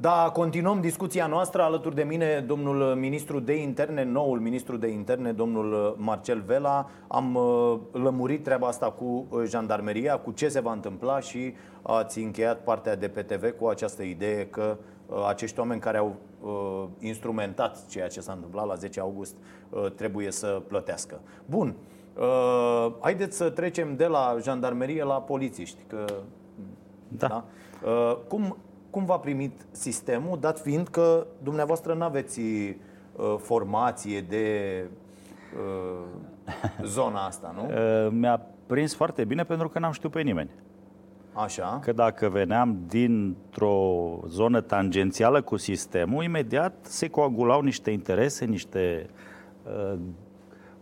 Da, continuăm discuția noastră alături de mine, domnul ministru de interne, noul ministru de interne, domnul Marcel Vela. Am uh, lămurit treaba asta cu uh, jandarmeria, cu ce se va întâmpla și ați încheiat partea de pe TV cu această idee că uh, acești oameni care au instrumentat ceea ce s-a întâmplat la 10 august trebuie să plătească. Bun, haideți să trecem de la jandarmerie la polițiști, că da. da? Cum, cum v-a primit sistemul, dat fiind că dumneavoastră nu aveți uh, formație de uh, zona asta, nu? Uh, mi-a prins foarte bine pentru că n-am știut pe nimeni. Așa. Că dacă veneam dintr-o zonă tangențială cu sistemul, imediat se coagulau niște interese, niște uh,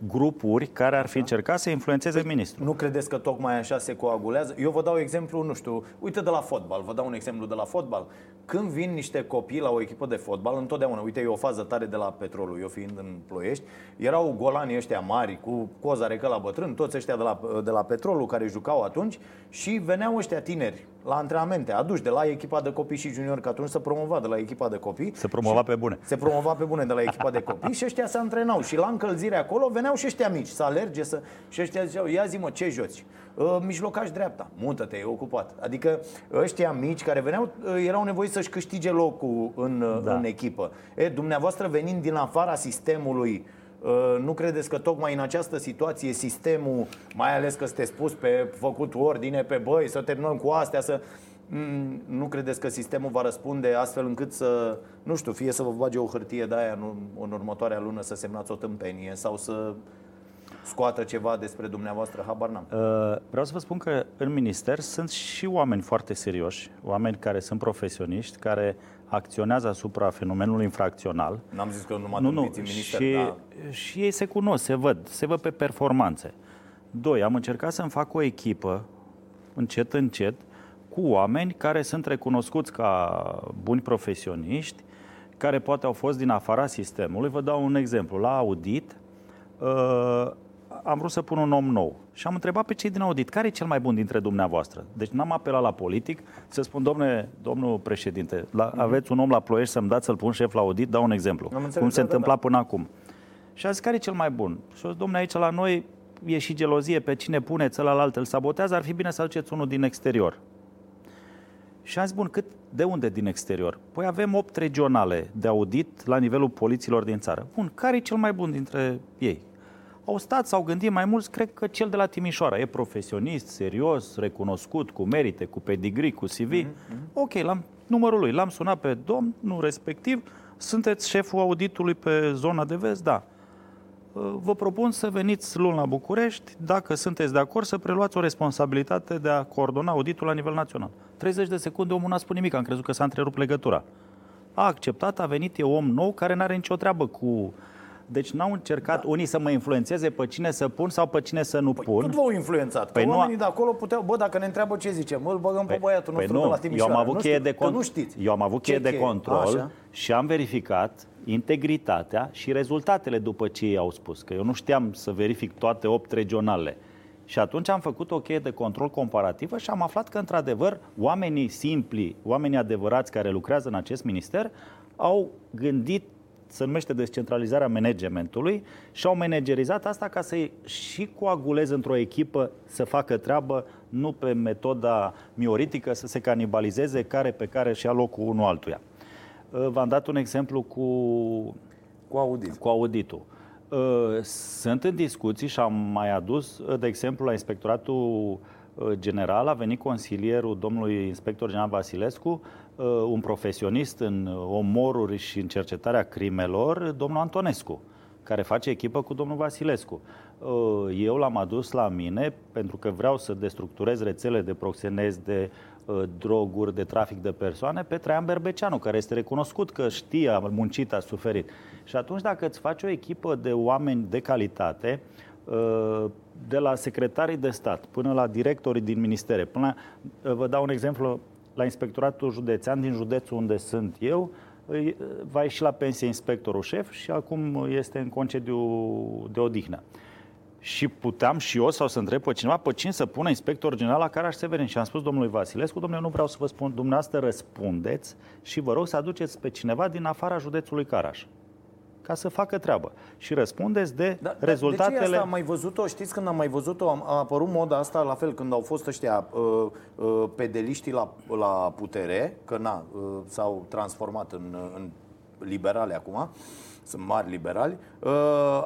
grupuri care ar fi încercat să influențeze păi, ministrul. Nu credeți că tocmai așa se coagulează? Eu vă dau exemplu, nu știu, uite de la fotbal, vă dau un exemplu de la fotbal. Când vin niște copii la o echipă de fotbal, întotdeauna, uite, e o fază tare de la petrolul, eu fiind în Ploiești, erau golanii ăștia mari cu coza recă la bătrân, toți ăștia de la, de la petrolul care jucau atunci și veneau ăștia tineri la antrenamente, aduși de la echipa de copii și juniori, că atunci se promova de la echipa de copii. Se promova pe bune. Se promova pe bune de la echipa de copii și ăștia se antrenau. Și la încălzire acolo veneau și ăștia mici să alerge să... și ăștia ziceau, ia zi mă, ce joci? Uh, mijlocaș dreapta, mută-te, e ocupat. Adică ăștia mici care veneau uh, erau nevoiți să-și câștige locul în, uh, da. în echipă. E, dumneavoastră venind din afara sistemului Uh, nu credeți că tocmai în această situație sistemul, mai ales că sunteți spus pe făcut ordine pe băi, să terminăm cu astea, să... Mm, nu credeți că sistemul va răspunde astfel încât să, nu știu, fie să vă bage o hârtie de aia în, în următoarea lună să semnați o tâmpenie sau să scoată ceva despre dumneavoastră, habar n-am. Uh, vreau să vă spun că în minister sunt și oameni foarte serioși, oameni care sunt profesioniști, care acționează asupra fenomenului infracțional. N-am zis că numai nu, nu, în minister, și, da. și ei se cunosc, se văd, se văd pe performanțe. Doi, am încercat să-mi fac o echipă, încet, încet, cu oameni care sunt recunoscuți ca buni profesioniști, care poate au fost din afara sistemului. Vă dau un exemplu. La audit, uh, am vrut să pun un om nou și am întrebat pe cei din audit, care e cel mai bun dintre dumneavoastră? Deci n-am apelat la politic să spun, domne, domnul președinte, la, mm-hmm. aveți un om la ploiești să-mi dați să-l pun șef la audit, dau un exemplu. Cum se da, da, întâmpla da. până acum. Și a zis, care e cel mai bun? Și a zis, domne, aici la noi e și gelozie pe cine pune celălalt îl sabotează, ar fi bine să aduceți unul din exterior. Și am zis, bun, cât, de unde din exterior? Păi avem 8 regionale de audit la nivelul poliților din țară. Bun, care e cel mai bun dintre ei? Au stat, s-au gândit mai mulți, cred că cel de la Timișoara e profesionist, serios, recunoscut, cu merite, cu pedigree, cu CV. Mm-hmm. Ok, l-am, numărul lui, l-am sunat pe domnul respectiv, sunteți șeful auditului pe zona de vest? Da. Uh, vă propun să veniți luni la București, dacă sunteți de acord, să preluați o responsabilitate de a coordona auditul la nivel național. 30 de secunde, omul n-a spus nimic, am crezut că s-a întrerupt legătura. A acceptat, a venit, e om nou care nu are nicio treabă cu deci n-au încercat da. unii să mă influențeze pe cine să pun sau pe cine să nu păi pun. Cât v-au influențat? Păi că nu oamenii a... de acolo puteau, bă, dacă ne întreabă ce zicem, îl băgăm păi, pe băiatul păi nostru nu. de la Timișoara. Eu am avut cheie de, con... nu știți. Eu am avut cheie de control Așa. și am verificat integritatea și rezultatele după ce ei au spus. Că eu nu știam să verific toate opt regionale. Și atunci am făcut o cheie de control comparativă și am aflat că, într-adevăr, oamenii simpli, oamenii adevărați care lucrează în acest minister, au gândit se numește descentralizarea managementului și au managerizat asta ca să și coaguleze într-o echipă să facă treabă, nu pe metoda mioritică să se canibalizeze care pe care și-a locul unul altuia. Uh, v-am dat un exemplu cu, cu, audit. cu auditul. Uh, sunt în discuții și am mai adus, uh, de exemplu, la Inspectoratul General a venit consilierul domnului inspector general Vasilescu Uh, un profesionist în omoruri și în cercetarea crimelor, domnul Antonescu, care face echipă cu domnul Vasilescu. Uh, eu l-am adus la mine pentru că vreau să destructurez rețele de proxenezi, de uh, droguri, de trafic de persoane pe Traian Berbeceanu, care este recunoscut că știe, a muncit, a suferit. Și atunci dacă îți faci o echipă de oameni de calitate, de la secretarii de stat până la directorii din ministere, până la, vă dau un exemplu, la inspectoratul județean din județul unde sunt eu, va ieși la pensie inspectorul șef și acum este în concediu de odihnă. și puteam și eu sau să întreb pe cineva pe cine să pună inspector general la Caraș Severin. Și am spus domnului Vasilescu, domnule, nu vreau să vă spun, dumneavoastră răspundeți și vă rog să aduceți pe cineva din afara județului Caraș ca să facă treabă. Și răspundeți de da, rezultatele... De ce asta am mai văzut-o? Știți când am mai văzut-o? a apărut moda asta la fel când au fost ăștia uh, uh, pedeliștii la, la putere, că na, uh, s-au transformat în, în liberale acum, sunt mari liberali, uh,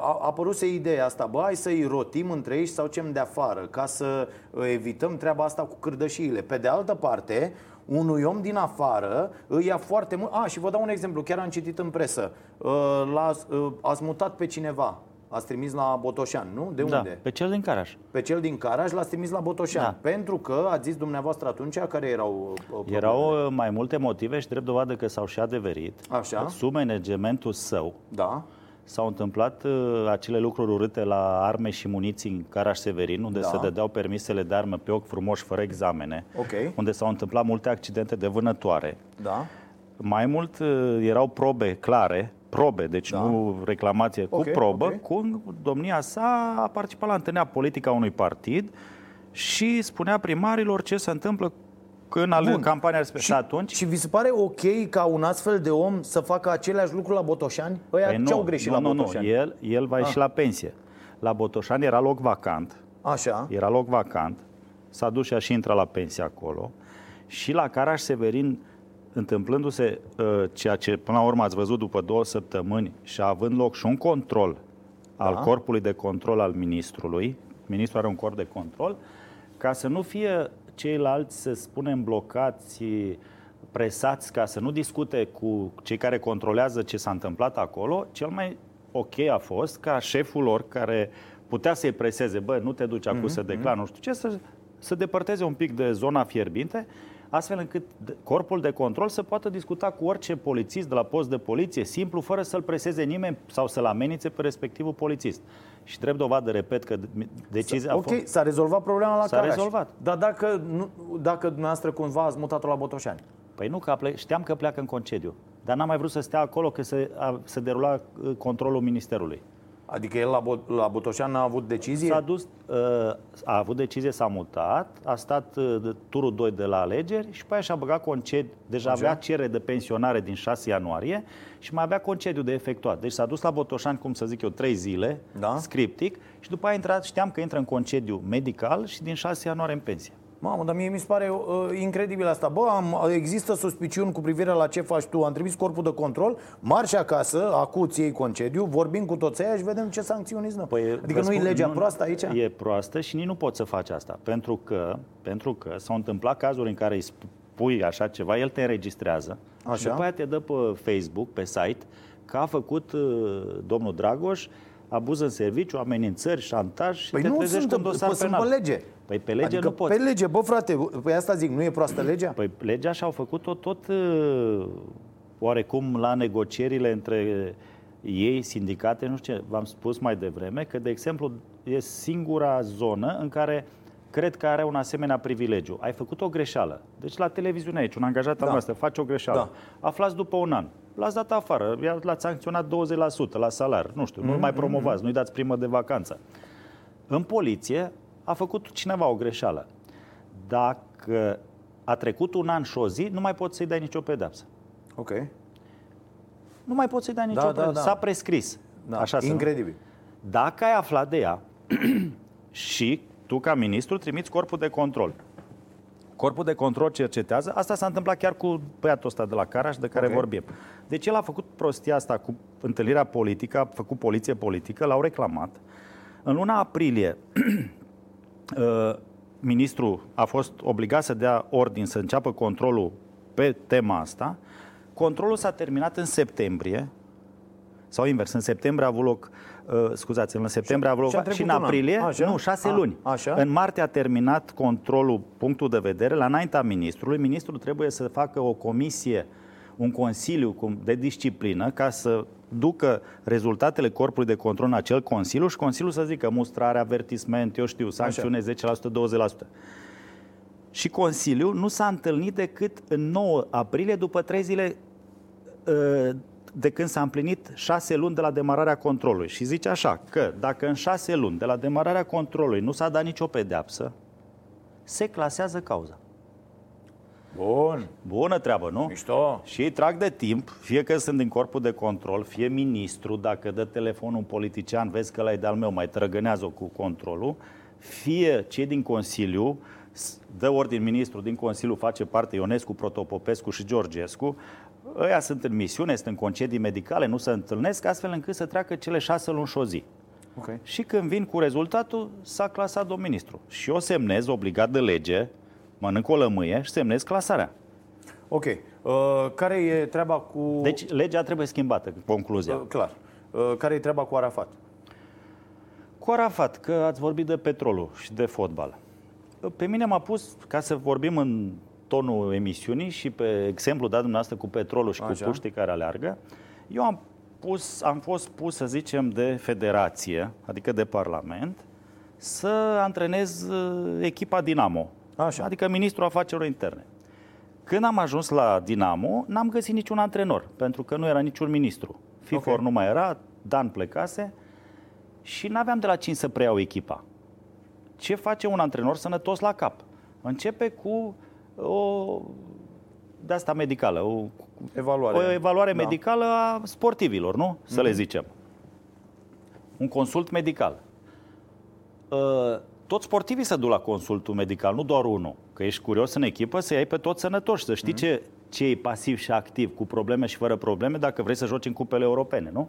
a apărut ideea asta, bă, hai să-i rotim între ei sau ce de afară, ca să uh, evităm treaba asta cu cârdășiile. Pe de altă parte, unui om din afară îi ia foarte mult. A, și vă dau un exemplu, chiar am citit în presă. Uh, l-a, ați mutat pe cineva Ați trimis la Botoșan, nu? De da, unde? pe cel din Caraș. Pe cel din Caraș l-ați trimis la Botoșan. Da. Pentru că, ați zis dumneavoastră atunci, care erau uh, problemele? Erau mai multe motive și drept dovadă că s-au și adeverit. Așa. Sub managementul său. Da s-au întâmplat uh, acele lucruri urâte la arme și muniții în Caraș Severin, unde da. se dădeau permisele de armă pe ochi frumoși, fără examene, okay. unde s-au întâmplat multe accidente de vânătoare. Da. Mai mult uh, erau probe clare probe, deci da. nu reclamație, cu okay, probă, okay. cu domnia sa a participat la întâlnirea politică a unui partid și spunea primarilor ce se întâmplă în Bun. campania respectivă și, atunci. Și vi se pare ok ca un astfel de om să facă același lucru la Botoșani? Ăia păi ce au greșit nu, la nu, Botoșani? Nu, el, el va ieși ah. la pensie. La Botoșani era loc vacant. Așa. Era loc vacant. S-a dus și a și intrat la pensie acolo. Și la Caraș Severin întâmplându-se uh, ceea ce până la urmă ați văzut după două săptămâni și având loc și un control da. al corpului de control al ministrului, ministrul are un corp de control, ca să nu fie ceilalți, să spunem, blocați, presați ca să nu discute cu cei care controlează ce s-a întâmplat acolo, cel mai ok a fost ca șeful lor care putea să-i preseze, bă, nu te duci acum mm-hmm. să declar, nu știu ce, să, să depărteze un pic de zona fierbinte astfel încât corpul de control să poată discuta cu orice polițist de la post de poliție, simplu, fără să-l preseze nimeni sau să-l amenințe pe respectivul polițist. Și drept dovadă, repet, că decizia Ok, a fost... s-a rezolvat problema la S-a Caraș. rezolvat. Dar dacă, nu, dacă dumneavoastră cumva ați mutat-o la Botoșani? Păi nu, că ple- știam că pleacă în concediu. Dar n-am mai vrut să stea acolo, că se, a, se derula uh, controlul ministerului. Adică el la, Bo- la Botoșan n-a avut decizie? S-a dus, uh, a avut decizie, s-a mutat, a stat uh, turul 2 de la alegeri și pe aia și-a băgat concediu. Deja Așa? avea cerere de pensionare din 6 ianuarie și mai avea concediu de efectuat. Deci s-a dus la Botoșani, cum să zic eu, 3 zile, da? scriptic, și după aia a intrat, știam că intră în concediu medical și din 6 ianuarie în pensie. Mamă, dar mie mi se pare uh, incredibil asta. Bă, am, există suspiciuni cu privire la ce faci tu. Am trimis corpul de control, marși acasă, acuți ei concediu, vorbim cu toți aia și vedem ce sancțiuni îți Păi, adică nu e legea nu, proastă aici? E proastă și nici nu poți să faci asta. Pentru că, pentru că s-au întâmplat cazuri în care îi spui așa ceva, el te înregistrează așa? și după aia te dă pe Facebook, pe site, că a făcut uh, domnul Dragoș abuz în serviciu, amenințări, șantaj și păi te nu trezești sunt, cu un dosar penal. Sunt pe lege. Păi pe lege adică nu poți. pe lege, bă frate, păi asta zic, nu e proastă legea? Păi legea și-au făcut-o tot uh, oarecum la negocierile între ei, sindicate, nu știu ce, v-am spus mai devreme, că, de exemplu, e singura zonă în care cred că are un asemenea privilegiu. Ai făcut o greșeală. Deci la televiziune aici, un angajat al da. noastră face o greșeală. Da. Aflați după un an. L-ați dat afară, l-ați sancționat 20% la salar. Nu știu, mm-hmm. nu-l mai promovați, mm-hmm. nu-i dați primă de vacanță. În poliție a făcut cineva o greșeală. Dacă a trecut un an și o zi, nu mai poți să-i dai nicio pedeapsă. Ok. Nu mai poți să-i dai nicio da, pedeapsă. Da, da. S-a prescris. Da. Așa Incredibil. Dacă ai aflat de ea și tu, ca ministru, trimiți corpul de control. Corpul de control cercetează. Asta s-a întâmplat chiar cu băiatul ăsta de la Caraș, de care okay. vorbim. Deci el a făcut prostia asta cu întâlnirea politică, a făcut poliție politică, l-au reclamat. În luna aprilie, uh, ministrul a fost obligat să dea ordin să înceapă controlul pe tema asta. Controlul s-a terminat în septembrie, sau invers, în septembrie a avut loc, uh, scuzați, în septembrie a avut loc și, și în aprilie, așa? nu, șase a, luni. Așa? În martie a terminat controlul, punctul de vedere, la înaintea ministrului. Ministrul trebuie să facă o comisie, un consiliu de disciplină ca să ducă rezultatele corpului de control în acel consiliu și consiliul să zică mustrare, avertisment, eu știu, sancțiune Așa. 10%, 20%. Și Consiliul nu s-a întâlnit decât în 9 aprilie, după trei zile uh, de când s-a împlinit șase luni de la demararea controlului. Și zice așa, că dacă în șase luni de la demararea controlului nu s-a dat nicio pedeapsă, se clasează cauza. Bun. Bună treabă, nu? Mișto. Și ei trag de timp, fie că sunt din corpul de control, fie ministru, dacă dă telefonul un politician, vezi că la de-al meu, mai trăgânează cu controlul, fie cei din Consiliu, dă ordin ministru din Consiliu, face parte Ionescu, Protopopescu și Georgescu, ăia sunt în misiune, sunt în concedii medicale, nu se întâlnesc, astfel încât să treacă cele șase luni și o zi. Okay. Și când vin cu rezultatul, s-a clasat domn ministru. Și eu semnez, obligat de lege, mănânc o lămâie și semnez clasarea. Ok. Uh, care e treaba cu... Deci legea trebuie schimbată, concluzia. Uh, clar. Uh, care e treaba cu Arafat? Cu Arafat, că ați vorbit de petrolul și de fotbal. Pe mine m-a pus, ca să vorbim în tonul emisiunii și pe exemplu dat dumneavoastră cu petrolul și Așa. cu puștii care aleargă, eu am, pus, am fost pus, să zicem, de federație, adică de parlament, să antrenez uh, echipa Dinamo, Așa. adică ministrul afacerilor interne. Când am ajuns la Dinamo, n-am găsit niciun antrenor, pentru că nu era niciun ministru. FIFOR okay. nu mai era, Dan plecase și n-aveam de la cine să preiau echipa. Ce face un antrenor sănătos la cap? Începe cu o de asta medicală, o evaluare, o evaluare da. medicală a sportivilor, nu? Să mm-hmm. le mhm. zicem. Un consult medical. Uh, toți sportivii se duc la consultul medical, nu doar unul. Că ești curios în echipă să iei pe toți sănătoși, să știi mm-hmm. ce, ce e pasiv și activ, cu probleme și fără probleme, dacă vrei să joci în cupele europene, nu?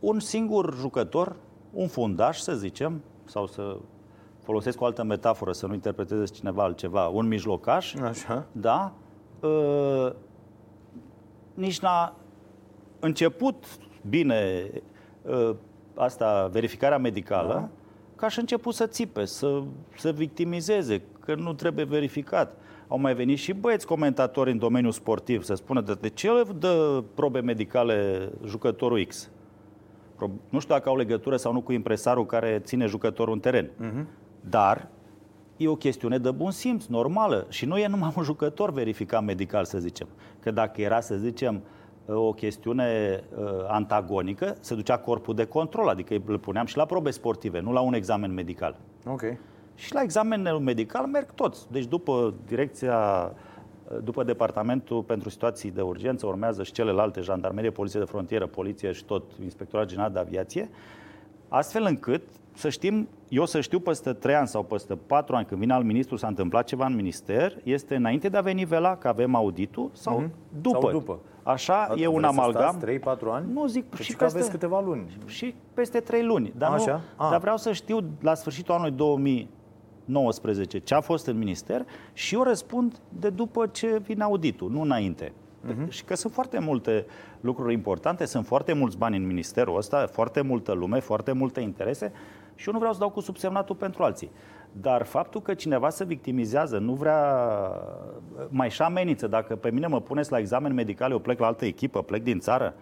Un singur jucător, un fundaș, să zicem, sau să folosesc o altă metaforă, să nu interpreteze cineva altceva, un mijlocaș, Așa. da, uh, nici n-a început bine uh, asta, verificarea medicală, da. ca și început să țipe, să, să victimizeze, că nu trebuie verificat. Au mai venit și băieți comentatori în domeniul sportiv să spună de, de ce dă probe medicale jucătorul X. Nu știu dacă au legătură sau nu cu impresarul care ține jucătorul în teren. Uh-huh. Dar e o chestiune de bun simț, normală. Și nu e numai un jucător verificat medical, să zicem. Că dacă era, să zicem, o chestiune uh, antagonică, se ducea corpul de control, adică îl puneam și la probe sportive, nu la un examen medical. Ok. Și la examenul medical merg toți. Deci după direcția, după Departamentul pentru Situații de Urgență, urmează și celelalte, Jandarmerie, Poliție de Frontieră, Poliție și tot Inspectorat General de Aviație, astfel încât să știm, eu să știu peste 3 ani sau peste 4 ani, când vine al ministru, s-a întâmplat ceva în minister, este înainte de a veni vela, că avem auditul, sau mm-hmm. după. Sau după. Așa Atunci e un amalgam. 3-4 ani? Nu zic deci și peste, aveți câteva luni. Și peste 3 luni. Dar, Așa? Nu, dar vreau să știu la sfârșitul anului 2019 ce a fost în minister și eu răspund de după ce vine auditul, nu înainte. Uh-huh. Și că sunt foarte multe lucruri importante, sunt foarte mulți bani în ministerul ăsta, foarte multă lume, foarte multe interese și eu nu vreau să dau cu subsemnatul pentru alții. Dar faptul că cineva se victimizează, nu vrea, mai și amenință, dacă pe mine mă puneți la examen medical, eu plec la altă echipă, plec din țară,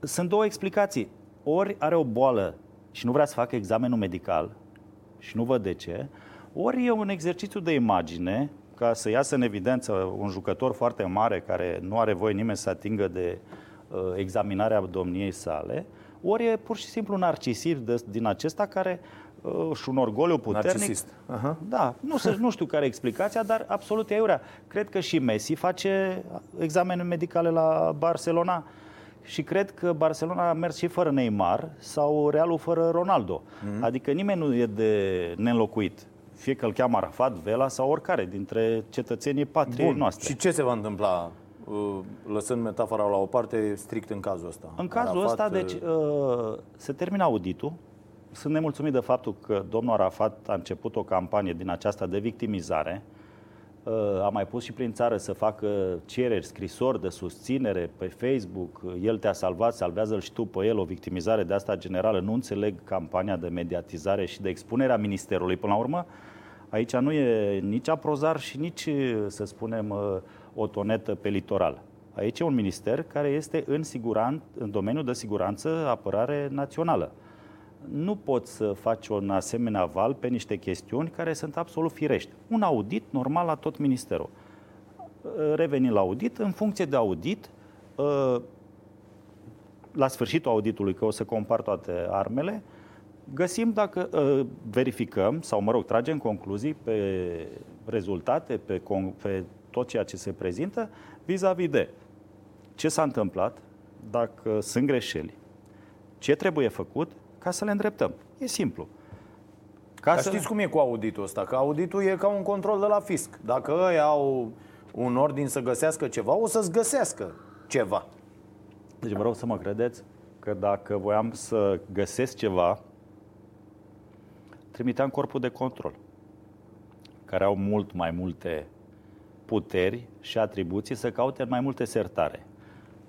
sunt două explicații. Ori are o boală și nu vrea să facă examenul medical și nu văd de ce, ori e un exercițiu de imagine ca să iasă în evidență un jucător foarte mare care nu are voie nimeni să atingă de uh, examinarea domniei sale, ori e pur și simplu un narcisist de, din acesta care uh, și un orgoliu puternic. Narcisist. Uh-huh. Da, nu, să, nu știu care e explicația, dar absolut e iurea. Cred că și Messi face examene medicale la Barcelona și cred că Barcelona a mers și fără Neymar sau Realul fără Ronaldo. Uh-huh. Adică nimeni nu e de neînlocuit fie că îl cheamă Arafat, Vela sau oricare dintre cetățenii patriei Bun. noastre. Și ce se va întâmpla, uh, lăsând metafora la o parte, strict în cazul ăsta? În cazul Arafat, ăsta, deci, uh, uh, se termină auditul. Sunt nemulțumit de faptul că domnul Arafat a început o campanie din aceasta de victimizare. A mai pus și prin țară să facă cereri, scrisori de susținere pe Facebook. El te-a salvat, salvează-l și tu pe el, o victimizare de asta generală. Nu înțeleg campania de mediatizare și de expunerea ministerului. Până la urmă, Aici nu e nici aprozar și nici, să spunem, o tonetă pe litoral. Aici e un minister care este în, siguran, în domeniul de siguranță, apărare națională. Nu poți să faci un asemenea val pe niște chestiuni care sunt absolut firești. Un audit normal la tot ministerul. reveni la audit, în funcție de audit, uh, la sfârșitul auditului, că o să compar toate armele, găsim dacă uh, verificăm sau, mă rog, tragem concluzii pe rezultate, pe, pe tot ceea ce se prezintă, vis-a-vis de ce s-a întâmplat, dacă sunt greșeli, ce trebuie făcut ca să le îndreptăm. E simplu. Ca Dar să... știți cum e cu auditul ăsta? Că auditul e ca un control de la fisc. Dacă ei au un ordin să găsească ceva, o să-ți găsească ceva. Deci vă rog să mă credeți că dacă voiam să găsesc ceva, trimiteam corpul de control, care au mult mai multe puteri și atribuții să caute mai multe sertare.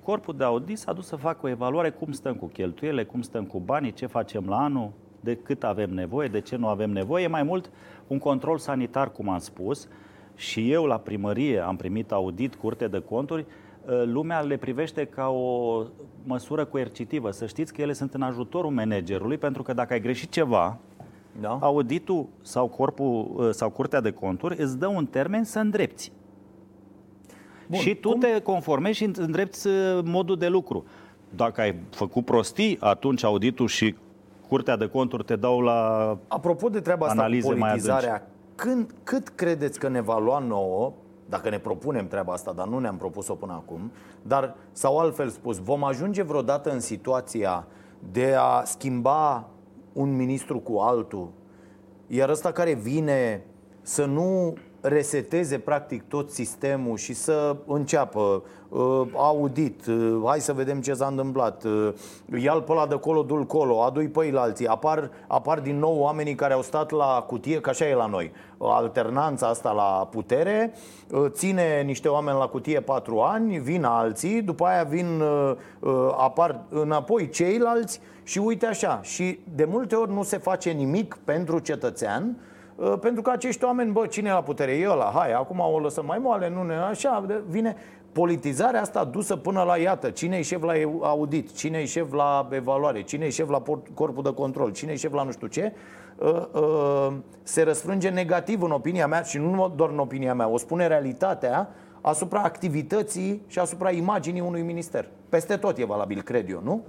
Corpul de audit s-a dus să facă o evaluare cum stăm cu cheltuielile, cum stăm cu banii, ce facem la anul, de cât avem nevoie, de ce nu avem nevoie. E mai mult un control sanitar, cum am spus, și eu la primărie am primit audit, curte de conturi, ă, lumea le privește ca o măsură coercitivă. Să știți că ele sunt în ajutorul managerului, pentru că dacă ai greșit ceva, da. auditul sau, corpul, ă, sau curtea de conturi îți dă un termen să îndrepți. Bun, și tu cum? te conformezi și îndrepți ă, modul de lucru. Dacă ai făcut prostii, atunci auditul și curtea de conturi te dau la Apropo de treaba asta, politizarea, când, cât credeți că ne va lua nouă, dacă ne propunem treaba asta, dar nu ne-am propus-o până acum, dar, sau altfel spus, vom ajunge vreodată în situația de a schimba un ministru cu altul, iar ăsta care vine să nu reseteze practic tot sistemul și să înceapă uh, audit, uh, hai să vedem ce s-a întâmplat, uh, ia-l pe ăla de colo, du-l colo, adu-i pe la alții, apar, apar din nou oamenii care au stat la cutie, că așa e la noi, alternanța asta la putere, uh, ține niște oameni la cutie patru ani, vin alții, după aia vin, uh, uh, apar înapoi ceilalți și uite așa, și de multe ori nu se face nimic pentru cetățean, Uh, pentru că acești oameni, bă, cine e la putere? E ăla, hai, acum o lăsăm mai moale, nu ne, așa, vine politizarea asta dusă până la, iată, cine e șef la audit, cine e șef la evaluare, cine e șef la corpul de control, cine e șef la nu știu ce, uh, uh, se răsfrânge negativ în opinia mea și nu doar în opinia mea, o spune realitatea asupra activității și asupra imaginii unui minister. Peste tot e valabil, cred eu, nu?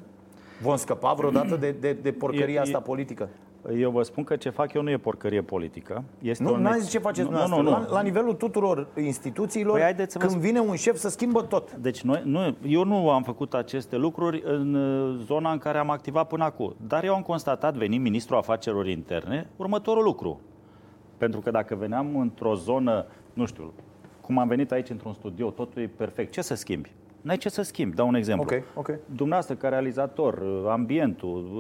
Vom scăpa vreodată de, de, de porcăria e, asta politică? Eu vă spun că ce fac eu nu e porcărie politică. Este nu, nu zis ce faceți nu, nu, nu, La, la nivelul tuturor instituțiilor, păi să când vă... vine un șef să schimbă tot. Deci noi, nu, eu nu am făcut aceste lucruri în uh, zona în care am activat până acum. Dar eu am constatat, venind ministrul afacerilor interne, următorul lucru. Pentru că dacă veneam într-o zonă, nu știu, cum am venit aici într-un studio, totul e perfect, ce să schimbi? N-ai ce să schimbi. Dau un exemplu. Okay, okay. Dumneavoastră, ca realizator, uh, ambientul,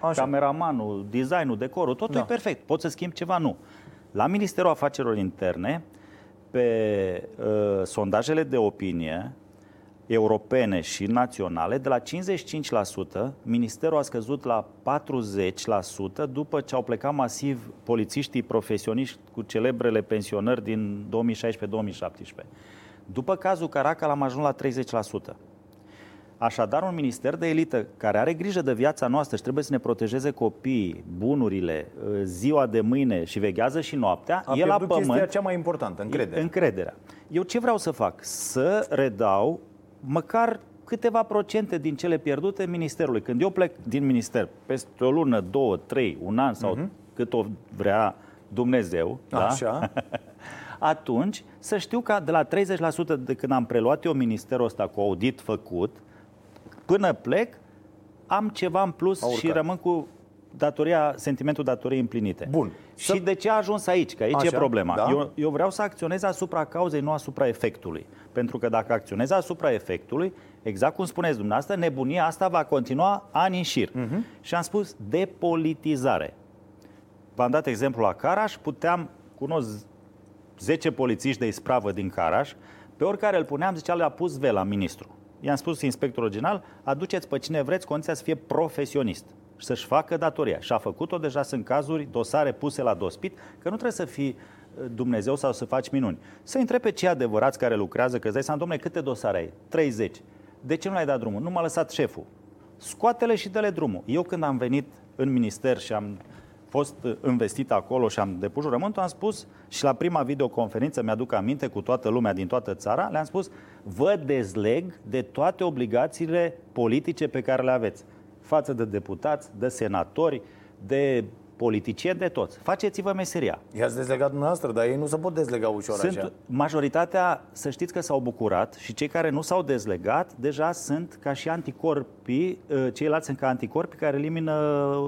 uh, Așa. cameramanul, designul, decorul, totul da. e perfect. Poți să schimbi ceva? Nu. La Ministerul Afacerilor Interne, pe uh, sondajele de opinie europene și naționale, de la 55%, Ministerul a scăzut la 40% după ce au plecat masiv polițiștii profesioniști cu celebrele pensionări din 2016-2017. După cazul Caracal am ajuns la 30%. Așadar, un minister de elită care are grijă de viața noastră și trebuie să ne protejeze copiii, bunurile, uh, ziua de mâine și veghează și noaptea, a e la pământ. cea mai importantă, încrederea. Încrederea. Eu ce vreau să fac? Să redau măcar câteva procente din cele pierdute ministerului. Când eu plec din minister peste o lună, două, trei, un an sau uh-huh. cât o vrea Dumnezeu, Așa. Da? atunci să știu că de la 30% de când am preluat eu ministerul ăsta cu audit făcut, până plec, am ceva în plus și rămân cu datoria, sentimentul datoriei împlinite. Bun. Și să... de ce a ajuns aici? Că aici Așa, e problema. Da? Eu, eu vreau să acționez asupra cauzei, nu asupra efectului. Pentru că dacă acționez asupra efectului, exact cum spuneți dumneavoastră, nebunia asta va continua ani în șir. Uh-huh. Și am spus depolitizare. V-am dat exemplu la Caraș, puteam, cunosc 10 polițiști de ispravă din Caraș, pe oricare îl puneam, zicea, le-a pus vela ministru. I-am spus inspectorul general, aduceți pe cine vreți, condiția să fie profesionist și să-și facă datoria. Și a făcut-o, deja sunt cazuri, dosare puse la dospit, că nu trebuie să fii uh, Dumnezeu sau să faci minuni. Să întrebe cei adevărați care lucrează, că îți dai seama, domnule, câte dosare ai? 30. De ce nu l-ai dat drumul? Nu m-a lăsat șeful. Scoate-le și dă-le drumul. Eu când am venit în minister și am fost investit acolo și am depus jurământul, am spus și la prima videoconferință, mi-aduc aminte, cu toată lumea din toată țara, le-am spus, vă dezleg de toate obligațiile politice pe care le aveți față de deputați, de senatori, de politicieni, de toți. Faceți-vă meseria. I-ați dezlegat dumneavoastră, dar ei nu se pot dezlega ușor sunt, așa. Majoritatea, să știți că s-au bucurat și cei care nu s-au dezlegat deja sunt ca și anticorpii, ă, ceilalți sunt ca anticorpi care elimină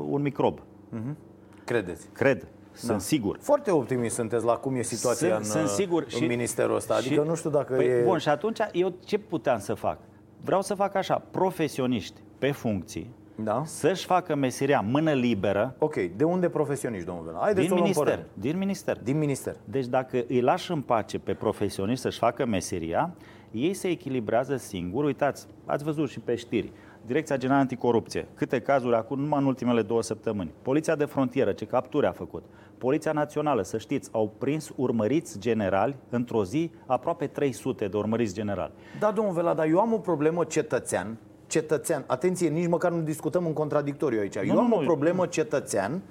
un microb. Uh-huh. Credeți? Cred. Sunt da. sigur. Foarte optimist sunteți la cum e situația sunt, în, sunt sigur. în și, ministerul ăsta. Adică și, nu știu dacă păi, e... Bun, și atunci eu ce puteam să fac? Vreau să fac așa, profesioniști pe funcții, da. să-și facă meseria mână liberă. Ok, de unde profesioniști, domnul Vela? Haideți din minister, din minister. Din minister. Deci dacă îi lași în pace pe profesioniști să-și facă meseria, ei se echilibrează singuri. Uitați, ați văzut și pe știri. Direcția Generală Anticorupție. Câte cazuri acum, numai în ultimele două săptămâni. Poliția de frontieră, ce capturi a făcut. Poliția Națională, să știți, au prins urmăriți generali într-o zi, aproape 300 de urmăriți generali. Da, domnul Vela, dar eu am o problemă cetățean cetățean. Atenție, nici măcar nu discutăm în contradictoriu aici. Nu, Eu am nu, o problemă cetățean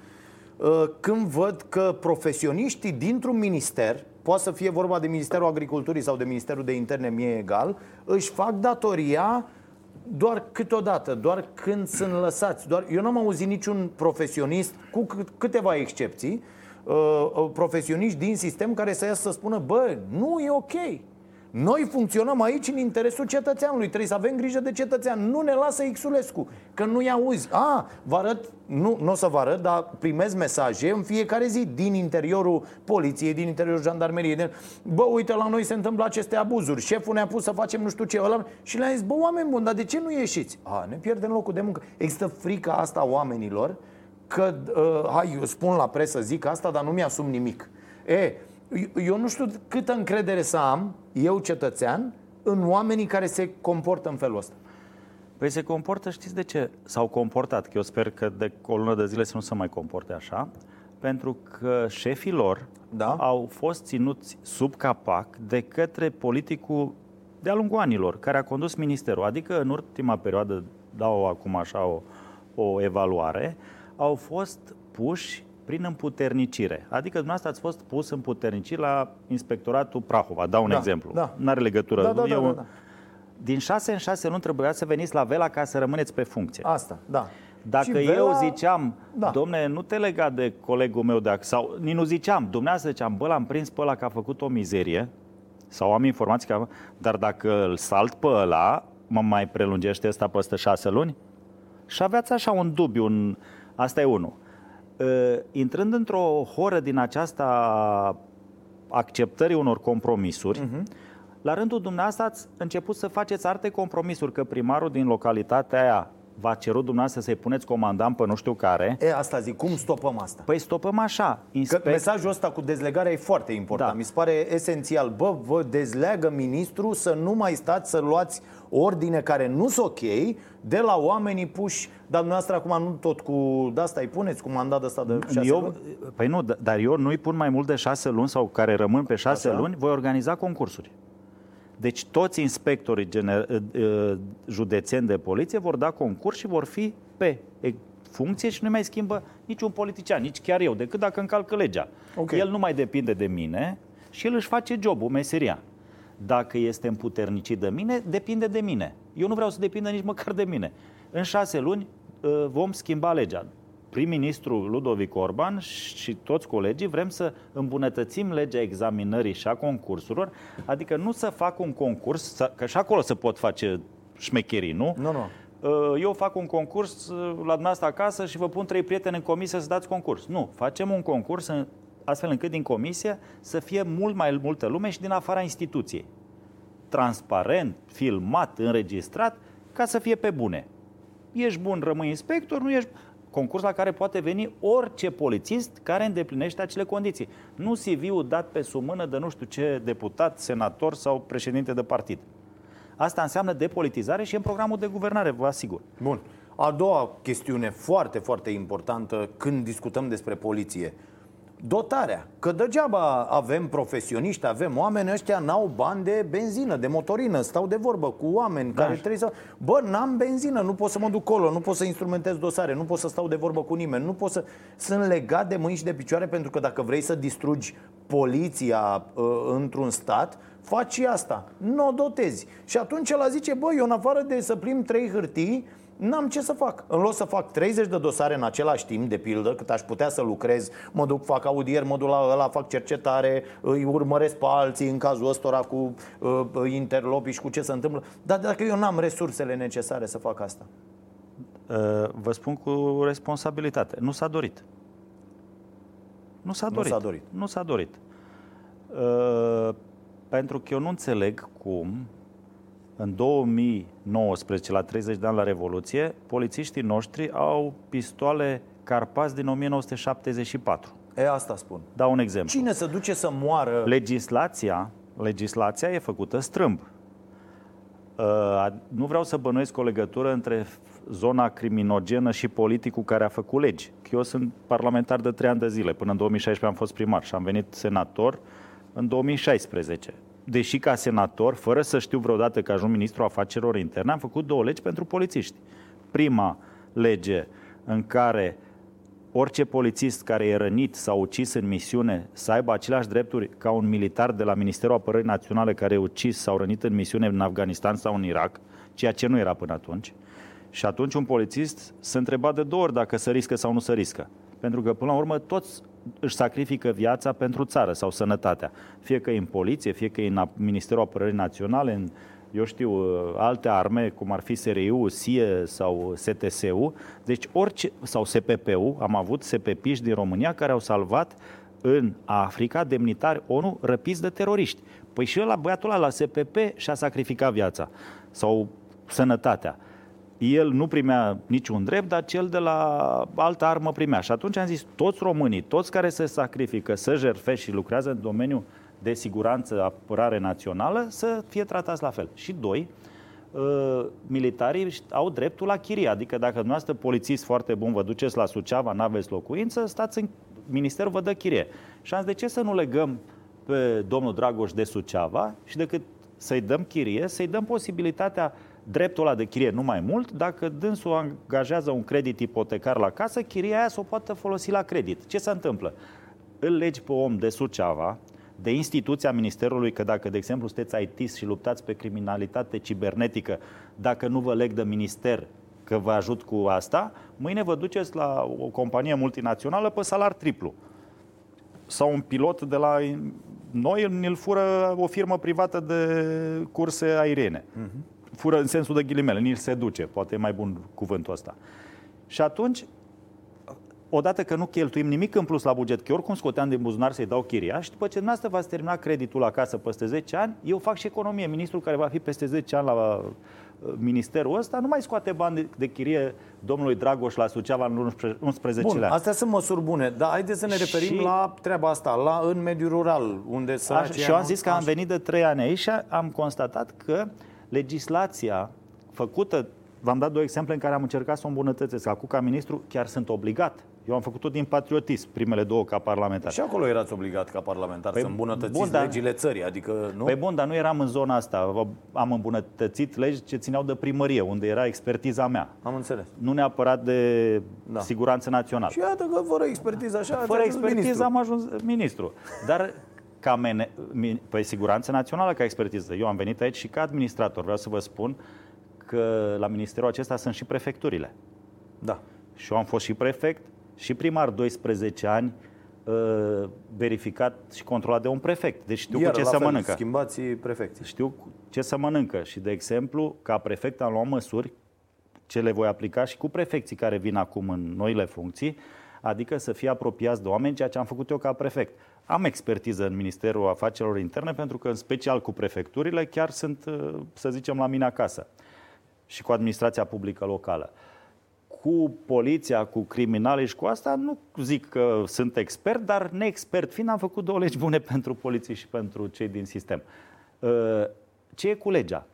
uh, când văd că profesioniștii dintr-un minister, poate să fie vorba de Ministerul Agriculturii sau de Ministerul de Interne, mie egal, își fac datoria doar câteodată, doar când sunt lăsați. Doar, eu n-am auzit niciun profesionist, cu câteva excepții, uh, uh, profesioniști din sistem care să iasă să spună, bă, nu e ok. Noi funcționăm aici în interesul cetățeanului. Trebuie să avem grijă de cetățean. Nu ne lasă Xulescu, că nu-i auzi. A, vă arăt, nu, nu o să vă arăt, dar primez mesaje în fiecare zi din interiorul poliției, din interiorul jandarmeriei. De, bă, uite, la noi se întâmplă aceste abuzuri. Șeful ne-a pus să facem nu știu ce. Ăla, și le-am zis, bă, oameni buni, dar de ce nu ieșiți? A, ne pierdem locul de muncă. Există frica asta oamenilor că, uh, hai, eu spun la presă, zic asta, dar nu mi-asum nimic. E, eu nu știu câtă încredere să am, eu cetățean, în oamenii care se comportă în felul ăsta. Păi se comportă, știți de ce s-au comportat? Că eu sper că de o lună de zile să nu se mai comporte așa. Pentru că șefii lor da? au fost ținuți sub capac de către politicul de-a lungul anilor, care a condus ministerul. Adică în ultima perioadă, dau acum așa o, o evaluare, au fost puși prin împuternicire. Adică dumneavoastră ați fost pus împuternicit la inspectoratul Prahova. Dau un da, exemplu. Da. Nu are legătură. Da, da, da, da, da. Din șase în șase luni trebuia să veniți la Vela ca să rămâneți pe funcție. Asta, da. Dacă Vela... eu ziceam, da. domne, nu te lega de colegul meu de sau nici nu ziceam, dumneavoastră ziceam, bă, l-am prins pe ăla că a făcut o mizerie, sau am informații că dar dacă îl salt pe ăla, mă mai prelungește ăsta peste șase luni? Și aveați așa un dubiu, un... asta e unul. Uh, intrând într-o horă din aceasta acceptării unor compromisuri, uh-huh. la rândul dumneavoastră ați început să faceți alte compromisuri, că primarul din localitatea aia v-a cerut dumneavoastră să-i puneți comandant pe nu știu care. E, asta zic, cum stopăm asta? Păi stopăm așa. Inspect... Că mesajul ăsta cu dezlegarea e foarte important. Da. Mi se pare esențial. Bă, vă dezleagă ministrul să nu mai stați să luați ordine care nu sunt ok de la oamenii puși, dar dumneavoastră acum nu tot cu de asta îi puneți, cu mandat ăsta de șase eu, luni? Păi nu, dar eu nu îi pun mai mult de șase luni sau care rămân pe șase Așa? luni, voi organiza concursuri. Deci toți inspectorii gener- ă, ă, județeni de poliție vor da concurs și vor fi pe funcție și nu mai schimbă niciun politician, nici chiar eu, decât dacă încalcă legea. Okay. El nu mai depinde de mine și el își face jobul, meseria. Dacă este împuternicit de mine, depinde de mine. Eu nu vreau să depindă nici măcar de mine. În șase luni ă, vom schimba legea prim-ministru Ludovic Orban și toți colegii vrem să îmbunătățim legea examinării și a concursurilor, adică nu să fac un concurs, că și acolo se pot face șmecherii, nu? Nu, nu. Uh, eu fac un concurs uh, la dumneavoastră acasă și vă pun trei prieteni în comisie să dați concurs. Nu, facem un concurs astfel încât din comisie să fie mult mai multă lume și din afara instituției. Transparent, filmat, înregistrat, ca să fie pe bune. Ești bun, rămâi inspector, nu ești concurs la care poate veni orice polițist care îndeplinește acele condiții. Nu CV-ul dat pe sumână de nu știu ce deputat, senator sau președinte de partid. Asta înseamnă depolitizare și în programul de guvernare, vă asigur. Bun. A doua chestiune foarte, foarte importantă când discutăm despre poliție. Dotarea. Că degeaba avem profesioniști, avem oameni, ăștia n-au bani de benzină, de motorină, stau de vorbă cu oameni da. care trebuie să... Bă, n-am benzină, nu pot să mă duc colo, nu pot să instrumentez dosare, nu pot să stau de vorbă cu nimeni, nu pot să... Sunt legat de mâini și de picioare pentru că dacă vrei să distrugi poliția uh, într-un stat, faci și asta, nu o dotezi. Și atunci el zice, bă, eu în afară de să plim trei hârtii, N-am ce să fac. În loc să fac 30 de dosare în același timp, de pildă, cât aș putea să lucrez, mă duc, fac audier, mă duc la ăla, fac cercetare, îi urmăresc pe alții în cazul ăstora cu uh, interlopi și cu ce se întâmplă. Dar dacă eu n-am resursele necesare să fac asta? Uh, vă spun cu responsabilitate. Nu s-a dorit. Nu s-a dorit. Nu s-a dorit. Nu s-a dorit. Uh, pentru că eu nu înțeleg cum în 2019, la 30 de ani la Revoluție, polițiștii noștri au pistoale Carpați din 1974. E, asta spun. Dau un exemplu. Cine se duce să moară? Legislația, legislația e făcută strâmb. Uh, nu vreau să bănuiesc o legătură între zona criminogenă și politicul care a făcut legi. Eu sunt parlamentar de 3 ani de zile. Până în 2016 am fost primar și am venit senator în 2016 deși ca senator, fără să știu vreodată că ajung ministru afacerilor interne, am făcut două legi pentru polițiști. Prima lege în care orice polițist care e rănit sau ucis în misiune să aibă aceleași drepturi ca un militar de la Ministerul Apărării Naționale care e ucis sau rănit în misiune în Afganistan sau în Irak, ceea ce nu era până atunci. Și atunci un polițist se întreba de două ori dacă să riscă sau nu să riscă. Pentru că, până la urmă, toți își sacrifică viața pentru țară sau sănătatea. Fie că e în poliție, fie că e în Ministerul Apărării Naționale, în, eu știu, uh, alte arme, cum ar fi SRI-ul, SIE sau STS-ul, deci orice, sau SPP-ul, am avut SPP-iști din România care au salvat în Africa demnitari ONU răpiți de teroriști. Păi și la băiatul ăla la SPP și-a sacrificat viața sau sănătatea el nu primea niciun drept, dar cel de la altă armă primea. Și atunci am zis, toți românii, toți care se sacrifică, să jerfe și lucrează în domeniul de siguranță, apărare națională, să fie tratați la fel. Și doi, uh, militarii au dreptul la chirie. Adică dacă dumneavoastră polițist foarte bun vă duceți la Suceava, n-aveți locuință, stați în ministerul, vă dă chirie. Și am zis, de ce să nu legăm pe domnul Dragoș de Suceava și decât să-i dăm chirie, să-i dăm posibilitatea dreptul ăla de chirie nu mai mult, dacă dânsul angajează un credit ipotecar la casă, chiria aia să o poată folosi la credit. Ce se întâmplă? Îl legi pe om de Suceava, de instituția Ministerului, că dacă, de exemplu, sunteți IT și luptați pe criminalitate cibernetică, dacă nu vă leg de minister că vă ajut cu asta, mâine vă duceți la o companie multinațională pe salar triplu. Sau un pilot de la noi îl fură o firmă privată de curse aeriene. Uh-huh fură în sensul de ghilimele, nici se duce, poate e mai bun cuvântul ăsta. Și atunci, odată că nu cheltuim nimic în plus la buget, că oricum scoteam din buzunar să-i dau chiria și după ce dumneavoastră v-ați terminat creditul acasă peste 10 ani, eu fac și economie. Ministrul care va fi peste 10 ani la uh, ministerul ăsta nu mai scoate bani de, de chirie domnului Dragoș la Suceava în 11 Bun, ani. astea sunt măsuri bune, dar haideți să ne referim și... la treaba asta, la în mediul rural, unde să. Și eu am zis că am venit de 3 ani aici și am constatat că legislația făcută, v-am dat două exemple în care am încercat să o îmbunătățesc. Acum, ca ministru, chiar sunt obligat. Eu am făcut-o din patriotism, primele două ca parlamentar. Și acolo erați obligat ca parlamentar păi, să îmbunătățiți bun, dar, legile țării, adică nu? Păi bun, dar nu eram în zona asta. Am îmbunătățit legi ce țineau de primărie, unde era expertiza mea. Am înțeles. Nu neapărat de da. siguranță națională. Și iată că fără expertiză așa Fără expertiză ministru. am ajuns ministru. Dar ca mene, păi siguranță națională ca expertiză. Eu am venit aici și ca administrator. Vreau să vă spun că la ministerul acesta sunt și prefecturile. Da. Și eu am fost și prefect și primar 12 ani uh, verificat și controlat de un prefect. Deci știu Iar, cu ce se fel, mănâncă. schimbați prefecții. Știu ce să mănâncă și, de exemplu, ca prefect am luat măsuri ce le voi aplica și cu prefecții care vin acum în noile funcții, adică să fie apropiați de oameni, ceea ce am făcut eu ca prefect. Am expertiză în Ministerul Afacerilor Interne pentru că, în special cu prefecturile, chiar sunt, uh, să zicem, la mine acasă și cu administrația publică locală. Cu poliția, cu criminali și cu asta, nu zic că sunt expert, dar neexpert fiind, am făcut două legi bune pentru poliție și pentru cei din sistem. Uh, ce e cu legea?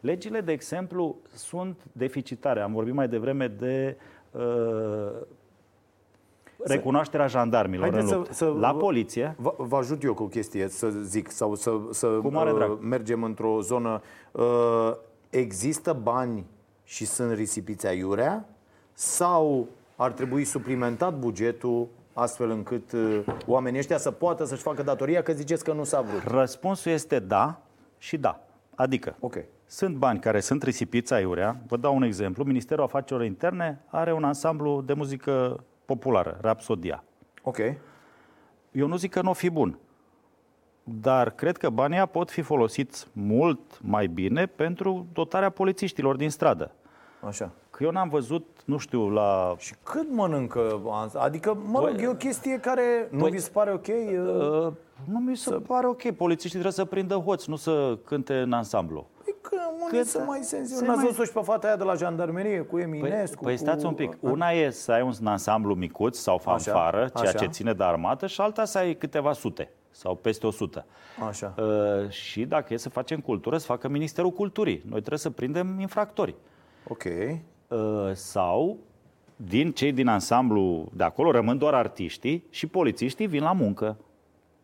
Legile, de exemplu, sunt deficitare. Am vorbit mai devreme de uh, recunoașterea jandarmilor în Haideți luptă. să- să- La poliție, Vă, vă ajut eu cu o chestie să zic sau să, să Cu mare uh, drag. mergem într-o zonă. Uh, există bani și sunt risipiți aiurea sau ar trebui suplimentat bugetul astfel încât uh, oamenii ăștia să poată să-și facă datoria, că ziceți că nu s-a vrut. răspunsul este da și da. Adică, Ok. Sunt bani care sunt risipiți aiurea. Vă dau un exemplu. Ministerul Afacerilor Interne are un ansamblu de muzică populară, Rapsodia. Ok. Eu nu zic că nu o fi bun, dar cred că banii ăia pot fi folosiți mult mai bine pentru dotarea polițiștilor din stradă. Așa. Că eu n-am văzut, nu știu, la... Și cât mănâncă? Adică, mă rog, Păi- e o chestie care nu Păi- vi se pare ok? Uh, Uh, nu mi se pare ok. Polițiștii trebuie să prindă hoți, nu să cânte în ansamblu. Păi că unii Cât- sunt mai se senzibili. N-ați mai- văzut și pe fata aia de la jandarmerie cu Păi, Eminescu? păi cu... stați un pic. Una e să ai un ansamblu micuț sau fanfară, ceea așa. ce ține de armată, și alta să ai câteva sute sau peste 100. Așa. Uh, și dacă e să facem cultură, să facă Ministerul Culturii. Noi trebuie să prindem infractorii. Ok. Uh, sau din cei din ansamblu de acolo rămân doar artiștii și polițiștii vin la muncă.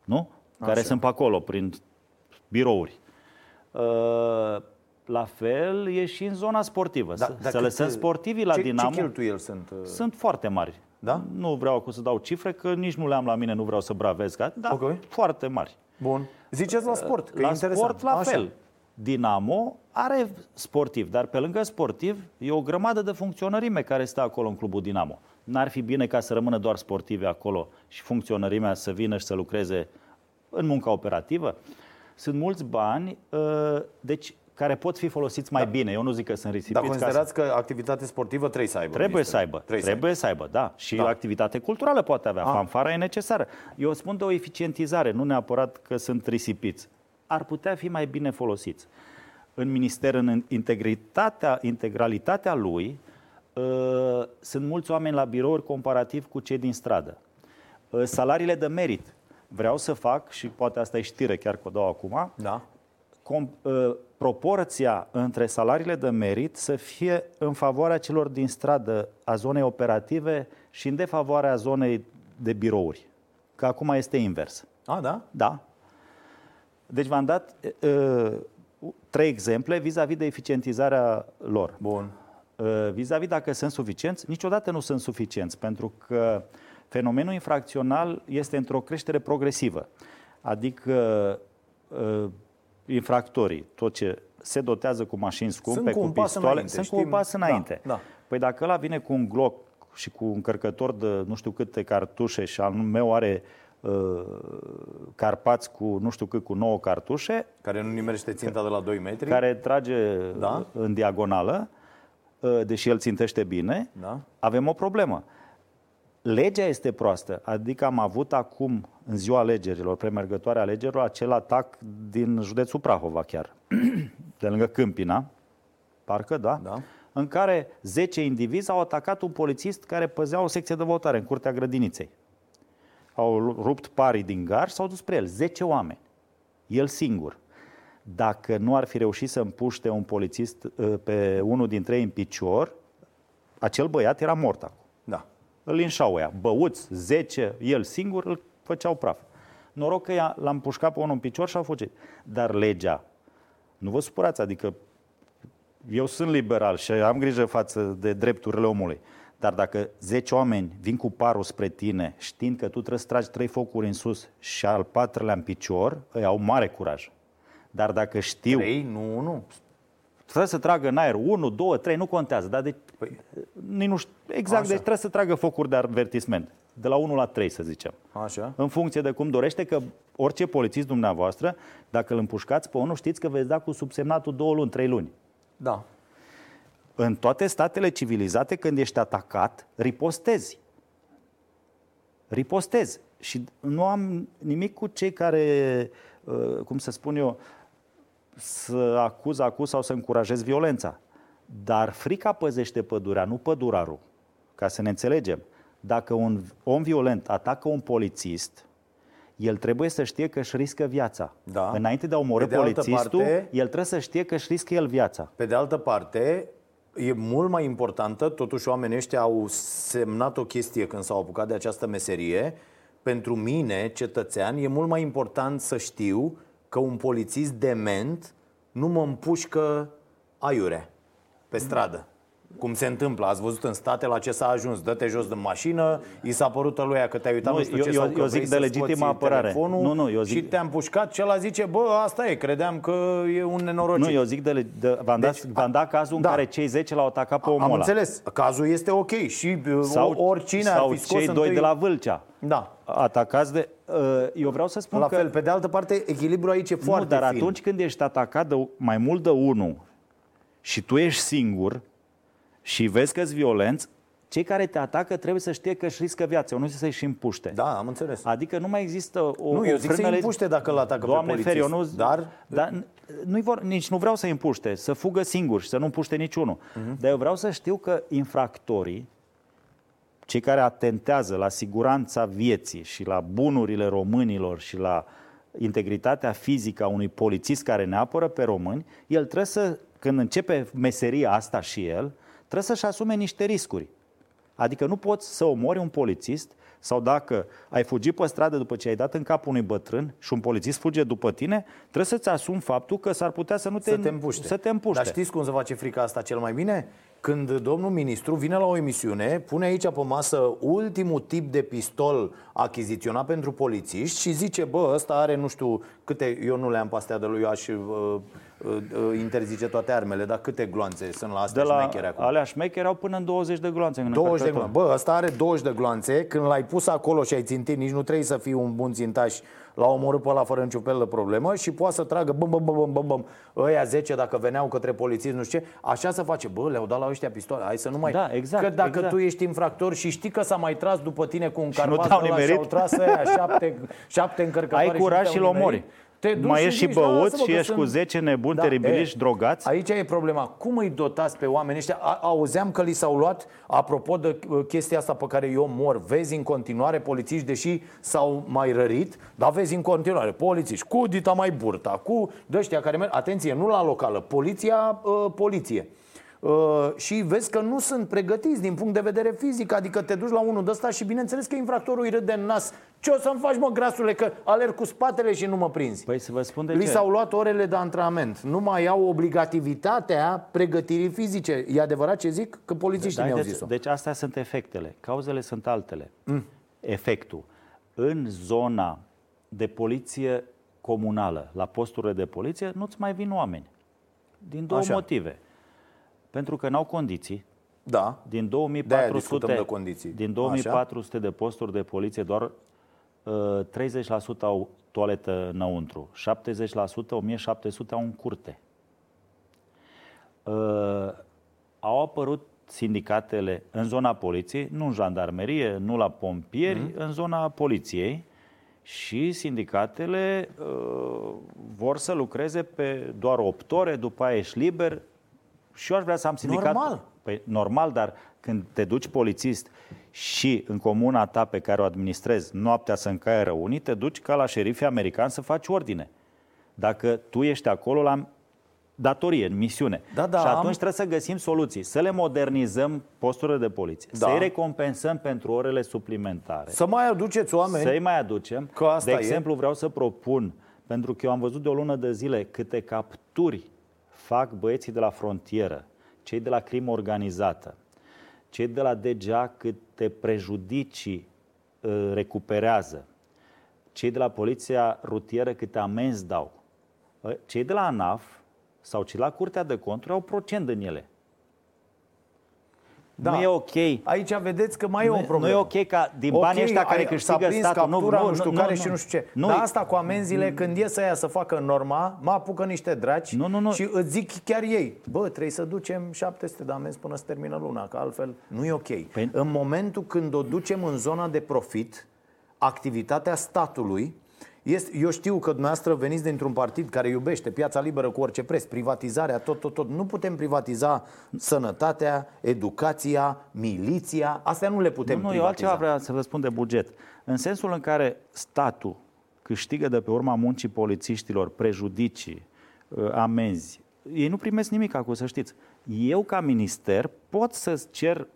Nu? Care Așa. sunt pe acolo, prin birouri. Uh, la fel e și în zona sportivă. să, dar să lăsăm cât- sportivii la ce, Dinamo. Ce cheltuieli sunt? uh, Sunt foarte mari. Da? Nu vreau acum să dau cifre, că nici nu le-am la mine, nu vreau să bravez, ca- dar Ok. foarte mari. Bun. Ziceți la sport, că la e interesant. sport la Așa. fel. Dinamo are sportiv, dar pe lângă sportiv e o grămadă de funcționărime care stă acolo în clubul Dinamo. N-ar fi bine ca să rămână doar sportivi acolo și funcționărimea să vină și să lucreze în munca operativă? Sunt mulți bani, uh, deci care pot fi folosiți mai bine. Eu nu zic că sunt risipiți. Dar ca să- considerați că activitate sportivă trebuie să aibă? Trebuie să ministerul? aibă. Trebuie, Trebuie să aibă, da. Și Da. o activitate culturală poate avea. Ah. Fanfara e necesară. Eu spun de o eficientizare, nu neapărat că sunt risipiți. Ar putea fi mai bine folosiți. În minister, în integritatea, integralitatea lui, uh, sunt mulți oameni la birouri comparativ cu cei din stradă. Uh, salariile de merit. Vreau să fac, și poate asta e știre chiar că o dau acum, Da. Com- uh, proporția între salariile de merit să fie în favoarea celor din stradă a zonei operative și în defavoarea zonei de birouri. Că acum este invers. A, da? Da. Deci v-am dat uh, trei exemple vis-a-vis de eficientizarea lor. Bun. Uh, Vis-a-vis dacă sunt suficienți, niciodată nu sunt suficienți, pentru că fenomenul infracțional este într-o creștere progresivă. Adică uh, infractorii, tot ce se dotează cu mașini scumpe, Sunt cu cu, un pas pistoale, înainte, sunt cu știm. un pas înainte. Da, da. Păi dacă ăla vine cu un Glock și cu un încărcător de nu știu câte cartușe și al meu are uh, carpați cu nu știu cât, cu 9 cartușe, Care nu nimerește ținta de la 2 metri. care trage Da. în diagonală, uh, deși el țintește bine, Da. avem o problemă. Legea este proastă, adică am avut acum, în ziua alegerilor, premergătoare alegerilor, acel atac din județul Prahova chiar, de lângă Câmpina, parcă, da? Da. în care 10 indivizi au atacat un polițist care păzea o secție de votare în curtea grădiniței. Au rupt parii din gar și s-au dus spre el. 10 oameni. El singur. Dacă nu ar fi reușit să împuște un polițist uh, pe unul dintre ei în picior, acel băiat era mort acum. Da. Îl linșau ăia. Băuți, 10, el singur, îl făceau praf. Noroc că i-a- l-am pușcat pe unul în picior și au fugit. Dar legea, nu vă supărați, adică eu sunt liberal și am grijă față de drepturile omului. Dar dacă 10 oameni vin cu parul spre tine, știind că tu trebuie să tragi trei focuri în sus și al patrulea în picior, îi au mare curaj. Dar dacă știu, 3, nu, nu. trebuie să tragă în aer 1, 2, 3, nu contează. Dar de, Păi, nici nu știu, exact, Așa. deci trebuie să tragă focuri de avertisment. De la 1 la 3, să zicem. așa. În funcție de cum dorește, că orice polițist dumneavoastră, dacă îl împușcați pe unul, știți că veți da cu subsemnatul 2 luni, 3 luni. Da. În toate statele civilizate, când ești atacat, ripostezi. Ripostezi. Și nu am nimic cu cei care, uh, cum să spun eu, să acuz, acuz sau să încurajez violența. Dar frica păzește pădurea, nu pădurarul. Ca să ne înțelegem. Dacă un om violent atacă un polițist, el trebuie să știe că își riscă viața. Da. Înainte de a omorâ Pe de altă polițistul, parte- el trebuie să știe că își riscă el viața. Pe de altă parte, e mult mai importantă, totuși oamenii ăștia au semnat o chestie când s-au apucat de această meserie. Pentru mine, cetățean, e mult mai important să știu că un polițist dement nu mă împușcă aiurea pe stradă. Cum se întâmplă, ați văzut în state la ce s-a ajuns Dă-te jos din mașină, i s-a părut lui că te-ai uitat nu, nu știu eu, ce eu, eu zic de legitimă apărare nu, nu, eu zic... Și te-am pușcat, cel zice, bă, asta e, credeam că e un nenorocit Nu, eu zic de, de v-am, deci, dat, v-am dat cazul da. în care cei 10 l-au atacat pe omul Am ăla. înțeles, cazul este ok și uh, sau, oricine sau ar fi scos cei întâi... doi de la Vâlcea da. atacați de... Uh, eu vreau să spun la că... fel, pe de altă parte, echilibrul aici e foarte Nu, dar fin. atunci când ești atacat de mai mult de unul și tu ești singur, și vezi că-s violenți, cei care te atacă trebuie să știe că își riscă viața, nu să-i și împuște. Da, am înțeles. Adică nu mai există o Nu, eu o zic să-i împuște dacă îl atacă Doamne pe polițist. Feri, eu nu, dar... dar nu vor, nici nu vreau să-i împuște, să fugă singuri și să nu împuște niciunul. Uh-huh. Dar eu vreau să știu că infractorii, cei care atentează la siguranța vieții și la bunurile românilor și la integritatea fizică a unui polițist care ne apără pe români, el trebuie să, când începe meseria asta și el, trebuie să-și asume niște riscuri. Adică nu poți să omori un polițist sau dacă ai fugit pe stradă după ce ai dat în cap unui bătrân și un polițist fuge după tine, trebuie să-ți asumi faptul că s-ar putea să nu te, să te împuște. Să te împuște. Dar știți cum se face frica asta cel mai bine? Când domnul ministru vine la o emisiune, pune aici pe masă ultimul tip de pistol achiziționat pentru polițiști și zice, bă, ăsta are nu știu câte, eu nu le-am pastea de lui, eu aș uh, uh, uh, interzice toate armele, dar câte gloanțe sunt la astea de la șmechere acum? alea șmechere au până în 20 de gloanțe. 20 de gloanțe. Bă, ăsta are 20 de gloanțe, când l-ai pus acolo și ai țintit, nici nu trebuie să fii un bun țintaș l-a omorât pe ăla fără niciun fel de problemă și poate să tragă băm, băm, băm, băm, băm, ăia 10 dacă veneau către polițiști, nu știu ce, așa să face, bă, le-au dat la ăștia pistoale, hai să nu mai... Da, exact, că dacă exact. tu ești infractor și știi că s-a mai tras după tine cu un carpaz ăla și au tras ăia șapte, șapte încărcătoare Ai curaj și-l omori. Te duci mai ești și băut și ești cu 10 nebuni da, teribiliști e, drogați? Aici e problema. Cum îi dotați pe oamenii ăștia? A, auzeam că li s-au luat, apropo de uh, chestia asta pe care eu mor, vezi în continuare polițiști, deși s-au mai rărit, dar vezi în continuare polițiști cu dita mai burta, cu ăștia care merg, atenție, nu la locală, poliția, uh, poliție. Uh, și vezi că nu sunt pregătiți din punct de vedere fizic, adică te duci la unul de ăsta și bineînțeles că infractorul îi râde în nas. Ce o să-mi faci, mă, grasule, că alerg cu spatele și nu mă prinzi? Păi să vă spun de Li ce. s-au luat orele de antrenament. Nu mai au obligativitatea pregătirii fizice. E adevărat ce zic? Că polițiștii mi-au zis-o. Deci astea sunt efectele. Cauzele sunt altele. Mm. Efectul. În zona de poliție comunală, la posturile de poliție, nu-ți mai vin oameni. Din două Așa. motive. Pentru că n-au condiții. Da. Din De-aia 2400, discutăm de condiții. din 2400 de posturi de poliție, doar uh, 30% au toaletă înăuntru, 70%, 1700 au în curte. Uh, au apărut sindicatele în zona poliției, nu în jandarmerie, nu la pompieri, mm. în zona poliției și sindicatele uh, vor să lucreze pe doar 8 ore, după aia ești liber. Și eu aș vrea să am sindicat... Normal. Păi, normal, dar când te duci polițist și în comuna ta pe care o administrezi noaptea să încaie răunii, te duci ca la șerifii americani să faci ordine. Dacă tu ești acolo la datorie, în misiune. Da, da, și atunci am- trebuie să găsim soluții. Să le modernizăm posturile de poliție. Da. Să-i recompensăm pentru orele suplimentare. Să mai aduceți oameni. Să-i mai aducem. Că asta de e. exemplu, vreau să propun, pentru că eu am văzut de o lună de zile câte capturi fac băieții de la frontieră, cei de la crimă organizată, cei de la DGA câte prejudicii uh, recuperează, cei de la poliția rutieră câte amenzi dau, Uh, cei de la ANAF sau cei la Curtea de Conturi au procent în ele. Da. Nu e ok. Aici vedeți că mai e Nu o e- problemă. nu e ok ca din Ok, banii ăștia care ai- câștigă s-a prins statul, nu- captura, nu- nu, știu nu- care nu- și nu știu ce. nu- Dar asta cu amenziile, când e să ia să facă norma, mă apucă niște draci Nu, nu, nu. și îți zic chiar ei, bă, trebuie să ducem 700 de amenzi până să termină luna, că altfel nu e ok. Păi- În momentul când o ducem în zona de profit, activitatea statului este, eu știu că dumneavoastră veniți dintr-un partid care iubește piața liberă cu orice preț, privatizarea, tot, tot, tot. Nu putem privatiza sănătatea, educația, miliția, astea nu le putem Nu, nu, eu privatiza. altceva vreau să vă spun de buget. În sensul în care statul câștigă de pe urma muncii polițiștilor prejudicii, uh, amenzi, ei nu primesc nimic acum, să știți. Eu, ca minister, pot să cer,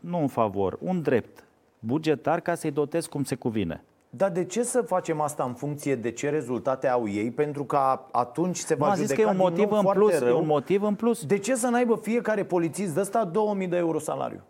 nu un favor, un drept bugetar ca să-i dotez cum se cuvine. Dar de ce să facem asta în funcție de ce rezultate au ei? Pentru că atunci se va Nu, a judeca zis că e un din motiv nou în foarte plus, rău. un motiv în plus. De ce să n-aibă fiecare polițist de ăsta 2000 de euro salariu?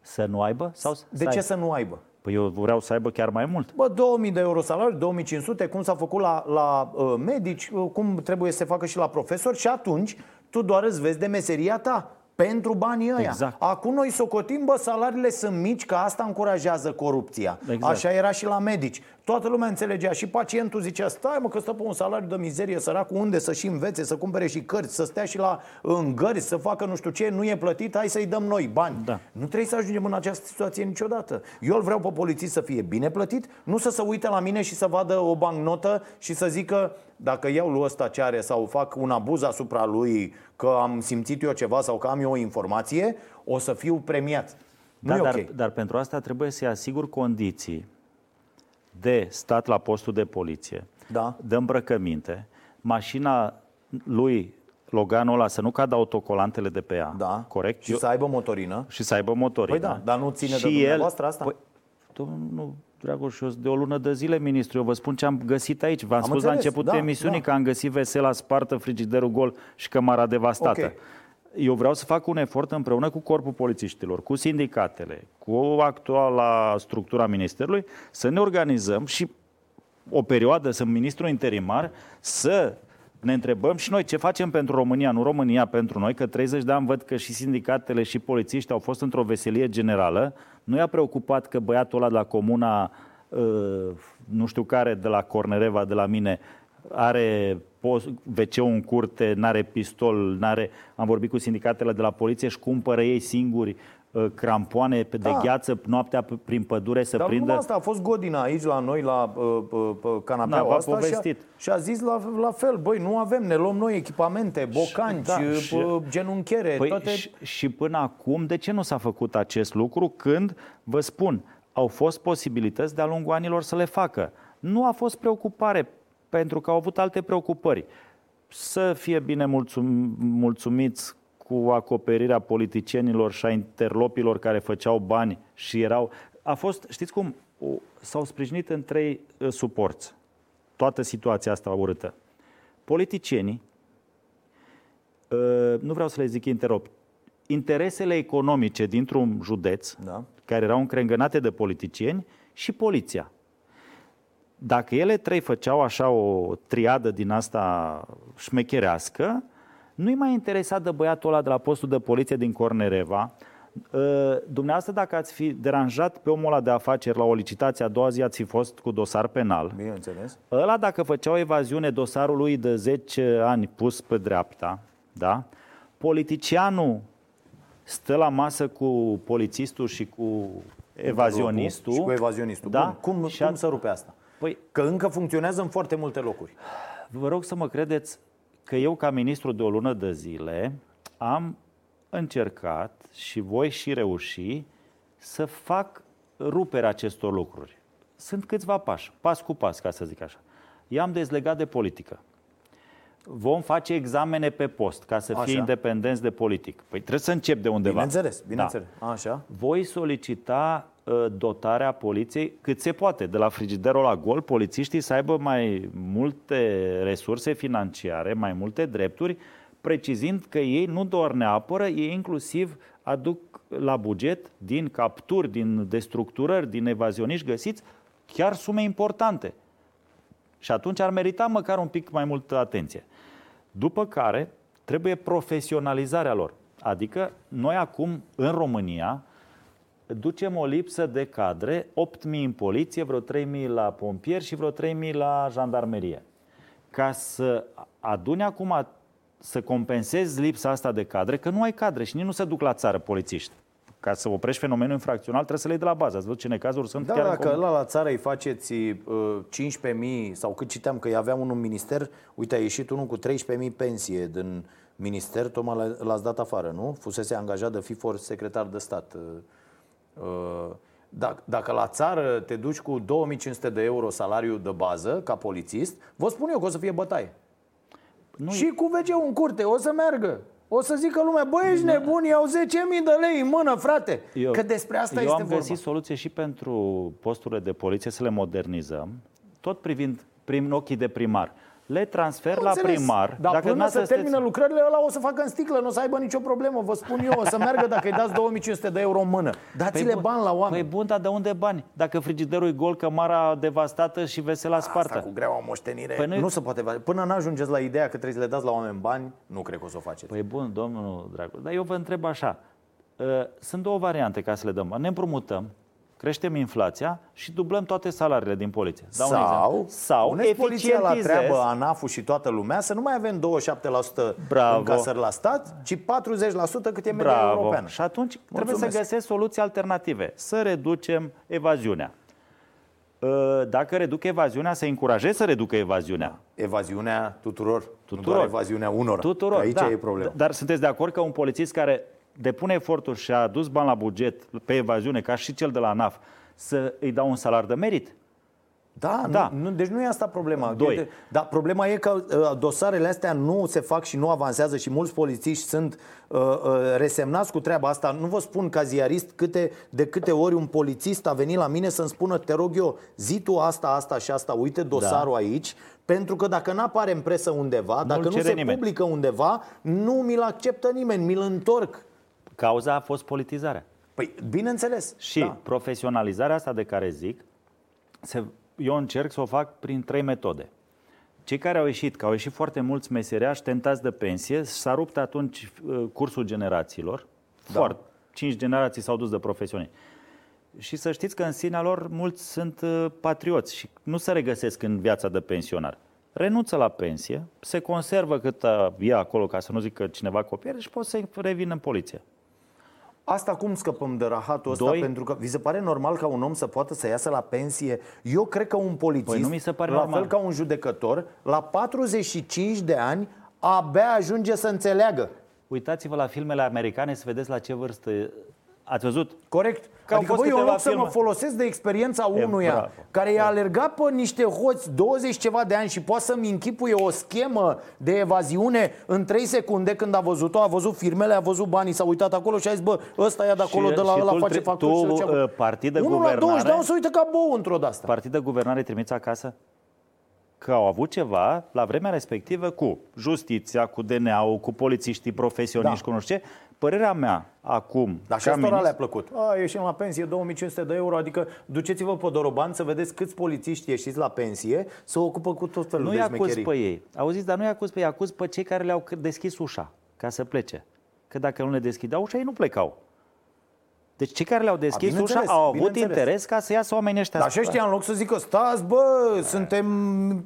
Să nu aibă? Sau să De ce aibă? să nu aibă? Păi eu vreau să aibă chiar mai mult. Bă, 2000 de euro salariu, 2500, cum s-a făcut la, la uh, medici, uh, cum trebuie să se facă și la profesori și atunci tu doar îți vezi de meseria ta pentru banii ăia. Exact. Acum noi socotim, bă, salariile sunt mici, că asta încurajează corupția. Exact. Așa era și la medici. Toată lumea înțelegea și pacientul zicea, stai mă că stă pe un salariu de mizerie, săracul unde să și învețe, să cumpere și cărți, să stea și la în gări, să facă nu știu ce, nu e plătit, hai să-i dăm noi bani. Da. Nu trebuie să ajungem în această situație niciodată. Eu îl vreau pe polițist să fie bine plătit, nu să se uite la mine și să vadă o bancnotă și să zică dacă iau lui ăsta ce are sau fac un abuz asupra lui, că am simțit eu ceva sau că am eu o informație, o să fiu premiat. Nu Da, e dar, ok. dar pentru asta trebuie să-i asigur condiții de stat la postul de poliție, Da. de îmbrăcăminte, mașina lui Loganul ăla să nu cadă autocolantele de pe ea, Da. corect? Și să aibă motorină. și să aibă motorină. Păi da, dar nu ține de și dumneavoastră asta? Păi, domnul Dragoș, eu sunt de o lună de zile, ministru, eu vă spun ce am găsit aici. V-am Am spus la înțeles, începutul da, emisiunii da. că am găsit vesela spartă, frigiderul gol și cămara devastată. Ok. Eu vreau să fac un efort împreună cu Corpul Polițiștilor, cu sindicatele, cu actuala structura Ministerului, să ne organizăm și o perioadă, sunt ministru interimar, să ne întrebăm și noi ce facem pentru România, nu România pentru noi, că 30 de ani văd că și sindicatele și polițiști au fost într-o veselie generală. Nu i-a preocupat că băiatul ăla de la comuna, uh, nu știu care, de la Cornereva, de la mine, are wc în curte, n-are pistol, n-are... Am vorbit cu sindicatele de la poliție și cumpără ei singuri uh, crampoane pe de Da. gheață noaptea p- prin pădure să Dar prindă... nu asta, a fost Godina aici la noi, la uh, uh, uh, canapeaua Da, v-a asta și a, povestit. și a zis la, la fel, băi, nu avem, ne luăm noi echipamente, bocanci, da, uh, și- uh, genunchiere, Păi toate... și, și până acum, de ce nu s-a făcut acest lucru când, vă spun, au fost posibilități de-a lungul anilor să le facă? Nu a fost preocupare, pentru că au avut alte preocupări. Să fie bine mulțum, mulțumiți cu acoperirea politicienilor și a interlopilor care făceau bani și erau... A fost, știți cum, o- s-au sprijinit în trei uh, suporți toată situația asta urâtă. Politicienii, uh, nu vreau să le zic interop, interesele economice dintr-un județ, Da. care erau încrengănate de politicieni, și poliția. Dacă ele trei făceau așa o triadă din asta șmecherească, nu-i mai interesat de băiatul ăla de la postul de poliție din Cornereva. Uh, Dumneavoastră, dacă ați fi deranjat pe omul ăla de afaceri la o licitație, a doua zi ați fi fost cu dosar penal. Bineînțeles. Ăla, dacă făcea o evaziune, dosarul lui de 10 ani pus pe dreapta, da? politicianul stă la masă cu polițistul și cu evazionistul. Și cu evazionistul. Da? Bun, cum, Și a- cum să rupe asta? Păi, Că încă funcționează în foarte multe locuri. vă rog să mă credeți că eu, ca ministru de o lună de zile, am încercat și voi și reuși să fac ruperea acestor lucruri. Sunt câțiva pași, pas cu pas, ca să zic așa. I-am dezlegat de politică. Vom face examene pe post ca să fie Așa. independenți de politic. Păi trebuie să încep de undeva. Bineînțeles, Da. bineînțeles. Așa. Voi solicita uh, dotarea poliției cât se poate. De la frigiderul la gol, polițiștii să aibă mai multe resurse financiare, mai multe drepturi, precizând că ei nu doar ne apără, ei inclusiv aduc la buget din capturi, din destructurări, din evazioniști găsiți, chiar sume importante. Și atunci ar merita măcar un pic mai multă atenție. După care trebuie profesionalizarea lor. Adică noi acum în România ducem o lipsă de cadre, 8.000 în poliție, vreo 3.000 la pompieri și vreo 3.000 la jandarmerie. Ca să aduni acum, să compensezi lipsa asta de cadre, că nu ai cadre și nici nu se duc la țară polițiști. Ca să oprești fenomenul infracțional, trebuie să le iei de la bază. Ați văzut ce necazuri sunt Da, chiar în dacă comun- la, la țară îi faceți uh, 15.000 sau cât citeam că avea unul în minister, uite, a ieșit unul cu 13.000 pensie din minister, tocmai l- l-ați dat afară, nu? Fusese angajat de FIFOR secretar de stat. Uh, uh, dacă, dacă la țară te duci cu 2500 de euro salariu de bază ca polițist, vă spun eu că o să fie bătaie. nu și cu wc în curte, o să meargă. O să zică lumea, băi, ești nebun, iau 10.000 de lei în mână, frate. Eu, că despre asta eu este am vorba. găsit soluție și pentru posturile de poliție să le modernizăm, tot privind prin ochii de primar le transfer la Înțeles. primar. Dar Dacă până nu să termină lucrările, ăla o să facă în sticlă, nu o să aibă nicio problemă, vă spun eu, o să meargă dacă îi dați 2500 de euro în mână. Dați-le bun- bani la oameni. Păi bun, dar de unde bani? Dacă frigiderul e gol, cămara devastată și vesela spartă. Asta cu greaua moștenire Păi noi- nu se poate face. Până n-ajungeți la ideea că trebuie să le dați la oameni bani, nu cred că o să o faceți. Păi bun, domnul Dracu, dar eu vă întreb așa. Uh, Sunt două variante ca să le dăm. Ne împrumutăm, creștem inflația și dublăm toate salariile din poliție. Dau un sau, exemplu. sau puneți poliția la eficientizez- treabă, ANAF-ul și toată lumea, să nu mai avem 27% Bravo. încasări la stat, ci 40% cât e media Bravo. europeană. Și atunci trebuie să Mulțumesc. găsesc soluții alternative. Să reducem evaziunea. Uh, Dacă reduc evaziunea, să încurajez să reducă evaziunea. Evaziunea tuturor, Tuturor. nu doar evaziunea unor. Tuturor, Aici da. e problema. Dar sunteți de acord că un polițist care depune eforturi și a adus bani la buget pe evaziune, ca și cel de la ANAF, să îi dau un salar de merit? Da, Da. Nu, nu, deci nu e asta problema. Doi. Uite, Dar problema e că uh, dosarele astea nu se fac și nu avansează și mulți polițiști sunt uh, uh, resemnați cu treaba asta. Nu vă spun ca ziarist câte, de câte ori un polițist a venit la mine să-mi spună te rog eu, zi tu asta, asta și asta, uite dosarul da. aici, pentru că dacă n-apare în presă undeva, dacă nu cere se nimeni. publică undeva, nu mi-l acceptă nimeni, mi-l întorc. Cauza a fost politizarea. Păi, bineînțeles. Și da. profesionalizarea asta de care zic, se, eu încerc să o fac prin trei metode. Cei care au ieșit, că au ieșit foarte mulți meseriași tentați de pensie, s-a rupt atunci uh, cursul generațiilor. Da. Foarte. Cinci generații s-au dus de profesioni. Și să știți că în sinea lor mulți sunt uh, patrioți și nu se regăsesc în viața de pensionar. Renunță la pensie, se conservă cât uh, e acolo, ca să nu zic că cineva copiere și pot să revină în poliție. Asta cum scăpăm de rahatul ăsta? Doi. Pentru că vi se pare normal ca un om să poată să iasă la pensie? Eu cred că un polițist, Păi nu mi se pare la normal. fel ca un judecător, la 45 de ani abia ajunge să înțeleagă. Uitați-vă la filmele americane să vedeți la ce vârstă Ați văzut? Corect. Că au adică, fost băi, eu în câteva loc să mă filme. folosesc de experiența E, unuia bravo. care i-a alergat pe niște hoți 20 ceva de ani și poate să-mi închipuie o schemă de evaziune în 3 secunde când a văzut-o, a văzut firmele, a văzut banii, s-a uitat acolo și a zis, bă, ăsta ia de acolo, Și- de la și ăla tu face tre- facturi tu, și duce acolo. uh, partid de Unul la guvernare- 20 de ani se uită ca bou într-o de asta. Partid de guvernare trimiți acasă? Că au avut ceva la vremea respectivă cu justiția, cu DNA-ul, cu polițiștii profesioniști, Da. cu nu știu ce. Părerea mea, acum, Dar și ca asta le-a ministru- plăcut. A, ieșim la pensie 2500 de euro, adică duceți-vă pe Doroban să vedeți câți polițiști ieșiți la pensie să ocupă cu tot felul nu-i de acuz șmecherii. pe ei. Auziți, dar nu-i acuz pe ei, acuz pe cei care le-au c- deschis ușa ca să plece. Că dacă nu le deschideau ușa, ei nu plecau. Deci cei care le-au deschis ușa bineînțeles, au avut bineînțeles. interes ca să iasă oamenii ăștia. Dar și ăștia în loc să zică, stați bă, suntem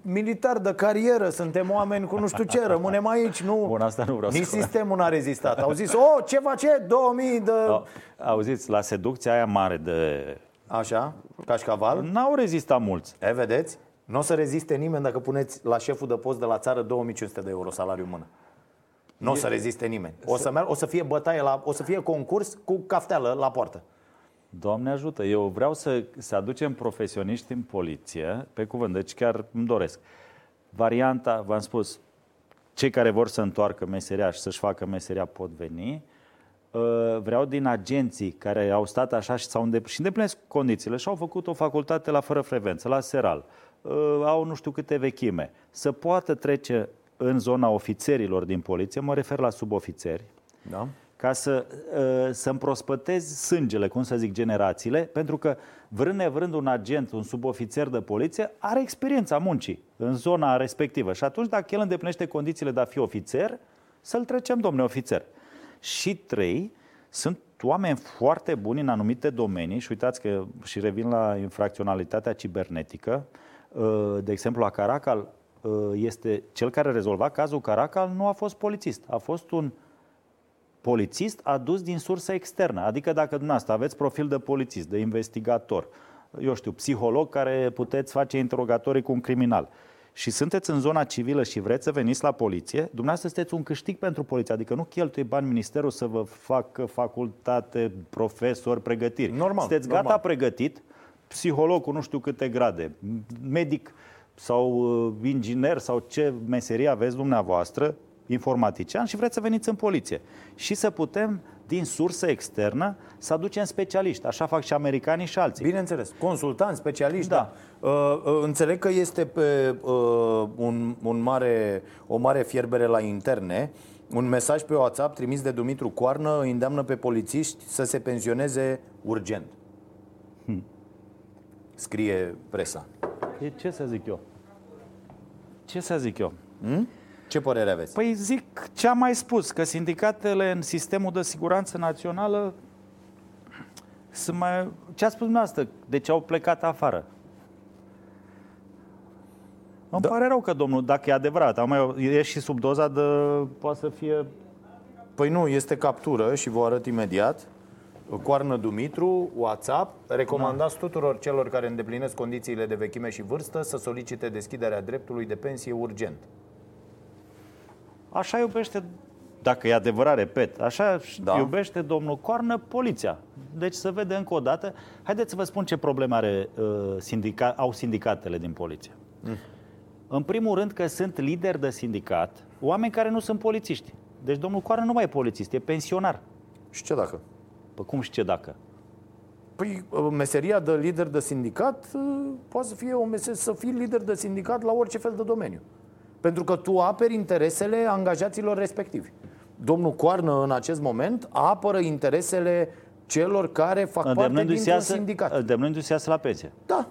militari de carieră, suntem oameni cu nu știu ce, rămânem aici, nu... Bun, asta nu vreau Nici să- sistemul n-a rezistat. Au zis, oh, ce face? 2000 de... Au- Auziți, la seducția aia mare de... Așa, cașcaval. N-au rezistat mulți. E, vedeți? Nu o să reziste nimeni dacă puneți la șeful de post de la țară 2500 de euro salariu în mână. Nu o să reziste nimeni. O să, merg, o să fie bătaie la, o să fie concurs cu cafteală la poartă. Doamne ajută, eu vreau să, să aducem profesioniști în poliție, pe cuvânt, deci chiar îmi doresc. Varianta, v-am spus, cei care vor să întoarcă meseria și să-și facă meseria pot veni. Uh, Vreau din agenții care au stat așa și, s-au îndep- și îndeplinesc condițiile și au făcut o facultate la fără frecvență, la Seral, Uh, au nu știu câte vechime, să poată trece în zona ofițerilor din poliție, mă refer la subofițeri, Da? ca să, uh, să împrospătezi sângele, cum să zic, generațiile, pentru că vrând nevrând un agent, un subofițer de poliție, are experiența muncii în zona respectivă. Și atunci, dacă el îndeplinește condițiile de a fi ofițer, să-l trecem, domne ofițer. Și trei, sunt oameni foarte buni în anumite domenii și uitați că și revin la infracționalitatea cibernetică. Uh, De exemplu, la Caracal, uh, este cel care rezolva cazul Caracal nu a fost polițist, a fost un polițist adus din sursă externă. Adică dacă dumneavoastră aveți profil de polițist, de investigator, eu știu, psiholog care puteți face interogatorii cu un criminal și sunteți în zona civilă și vreți să veniți la poliție, dumneavoastră sunteți un câștig pentru poliție. Adică nu cheltuie bani ministerul să vă facă facultate, profesori, pregătiri. Normal, Sunteți normal. gata pregătit, psiholog cu nu știu câte grade, medic sau uh, inginer sau ce meserie aveți dumneavoastră, informatician și vreți să veniți în poliție. Și să putem, din sursă externă, să aducem specialiști. Așa fac și americanii și alții. Bineînțeles, consultanți, specialiști, da. Da. Uh, uh, înțeleg că este pe uh, un, un mare, o mare fierbere la interne. Un mesaj pe WhatsApp trimis de Dumitru Coarnă îi îndeamnă pe polițiști să se pensioneze urgent. Hmm. Scrie presa. E ce să zic eu? Ce să zic eu? Hmm? Ce părere aveți? Păi zic ce am mai spus, că sindicatele în sistemul de siguranță națională sunt mai... Ce a spus dumneavoastră? De ce au plecat afară? Îmi Da. pare rău că domnul, dacă e adevărat, am mai, e și sub doza de... poate să fie... Păi nu, este captură și vă arăt imediat. Coarnă Dumitru, WhatsApp. Recomandați tuturor celor care îndeplinesc condițiile de vechime și vârstă să solicite deschiderea dreptului de pensie urgent. Așa iubește, dacă e adevărat, repet, așa Da. da. iubește domnul Coarnă poliția. Deci să vede încă o dată. Haideți să vă spun ce probleme are, uh, sindica, au sindicatele din poliție. Mm. În primul rând că sunt lideri de sindicat, oameni care nu sunt polițiști. Deci domnul Coarnă nu mai e polițist, e pensionar. Și ce dacă? Păi cum și ce dacă? Păi meseria de lider de sindicat uh, poate să fie o meserie, să fii lider de sindicat la orice fel de domeniu. Pentru că tu aperi interesele angajaților respectivi. Domnul Coarnă în acest moment apără interesele celor care fac parte Îndemnându-i să dintr-un iasă, sindicat. îndemnându-i să iasă la pensie. Da,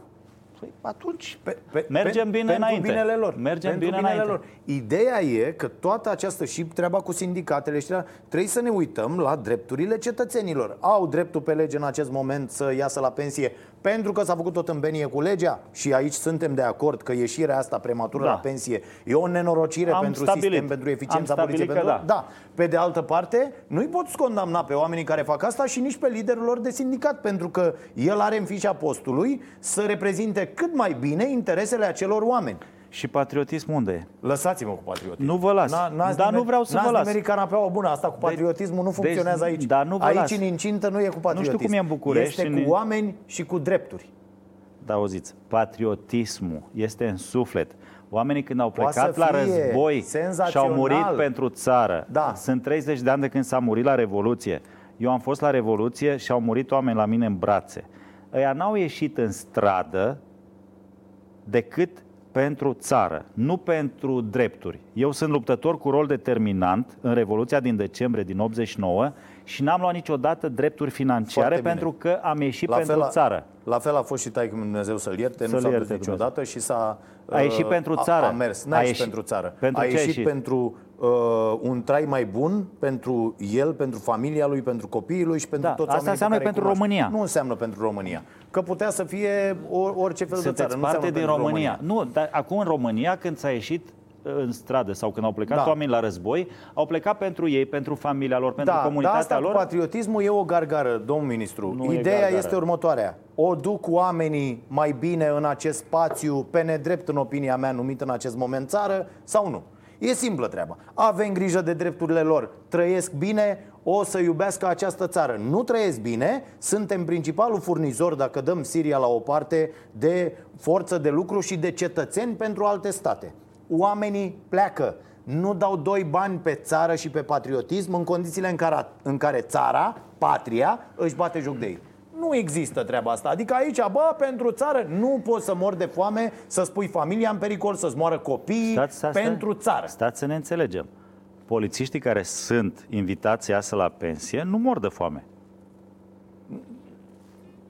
Păi atunci Pe, pe, Mergem pe, bine pentru înainte. binele lor. Mergem pentru bine binele înainte. lor. Ideea e că toată această și treaba cu sindicatele și treaba, trebuie să ne uităm la drepturile cetățenilor. Au dreptul pe lege în acest moment să iasă la pensie pentru că s-a făcut o tâmpenie cu legea și aici suntem de acord că ieșirea asta prematură Da. la pensie e o nenorocire Am pentru stabilit. sistem, pentru eficiența Am stabilit poliției. că Pentru... da. da. Pe de altă parte, nu-i poți condamna pe oamenii care fac asta și nici pe liderul lor de sindicat, pentru că el are în fișa postului să reprezinte cât mai bine interesele acelor oameni. Și patriotism unde e? Lăsați-mă cu patriotism. Nu vă las. n-ați Dar nimer- nu vreau să n-ați vă las. nimerit canapeaua bună. Asta cu patriotismul nu funcționează deci- aici. dar nu vă aici las. în incintă nu e cu patriotism. cum e în București Este și cu în- oameni și cu drepturi. Da, auziți, patriotismul este în suflet. Oamenii când au Poate plecat să la fie război și au senzațional. murit pentru țară. Da. Sunt 30 de ani de când s-a murit la Revoluție. Eu am fost la Revoluție și au murit oameni la mine în brațe. Ăia n-au ieșit în stradă decât pentru țară, nu pentru drepturi. Eu sunt luptător cu rol determinant în Revoluția din decembrie din 89 și n-am luat niciodată drepturi financiare Foarte bine. pentru că am ieșit pentru a, țară. La fel a fost și taică Dumnezeu să-l ierte, nu Să-l s-a dus ierte niciodată și s-a... A ieșit uh, pentru a- țară. A, mers, n-a A ieșit, ieșit- pentru țară. pentru a ce a ieșit, ieșit? pentru uh, un trai mai bun, pentru el, pentru familia lui, pentru copiii lui și pentru Da, toți asta oamenii pe înseamnă care îi pentru cunoaște. România. Nu înseamnă pentru România. Că putea să fie or, orice fel de țară. Sunteți nu parte înseamnă din pentru România. Nu, dar acum în România, când s-a ieșit uh, în stradă sau când au plecat Da. oameni la război, au plecat pentru ei, pentru familia lor, pentru Da, dar comunitatea asta lor. cu patriotismul e o gargară, domn ministru. Nu e Ideea gargară. este următoarea. O duc oamenii mai bine în acest spațiu, pe nedrept în opinia mea, numit în acest moment țară, sau nu? E simplă treaba. Avem grijă de drepturile lor, trăiesc bine, o să iubească această țară. Nu trăiesc bine, suntem principalul furnizor, dacă dăm Siria la o parte, de forță de lucru și de cetățeni pentru alte state. Oamenii pleacă, nu dau doi bani pe țară și pe patriotism în condițiile în care, în care țara, patria, își bate joc de ei. Nu există treaba asta. Adică aici, bă, pentru țară, nu poți să mor de foame, să-ți pui familia în pericol, să-ți moară copiii Stați, stați, pentru stați. țară. Stați să ne înțelegem. Polițiștii care sunt invitați să iasă la pensie nu mor de foame.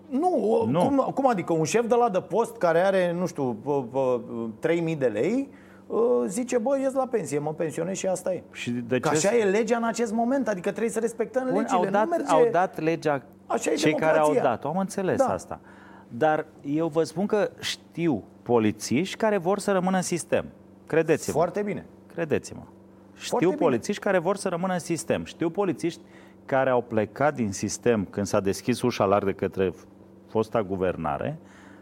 Nu, Nu. Cum, cum adică un șef de la de post care are, nu știu, pă, pă, 3000 de lei, uh, zice, bă, ies la pensie, mă pensionez și asta e. Și de Că ce așa e legea în acest moment, adică trebuie să respectăm Bun, legile. au, dat, nu merge... au dat legea Așa e cei care au democrația. dat Am înțeles Da. asta. Dar eu vă spun că știu polițiști care vor să rămână în sistem. Credeți-mă. Foarte bine. Credeți-mă. Știu bine. polițiști care vor să rămână în sistem. Știu polițiști care au plecat din sistem când s-a deschis ușa larg de către fosta guvernare.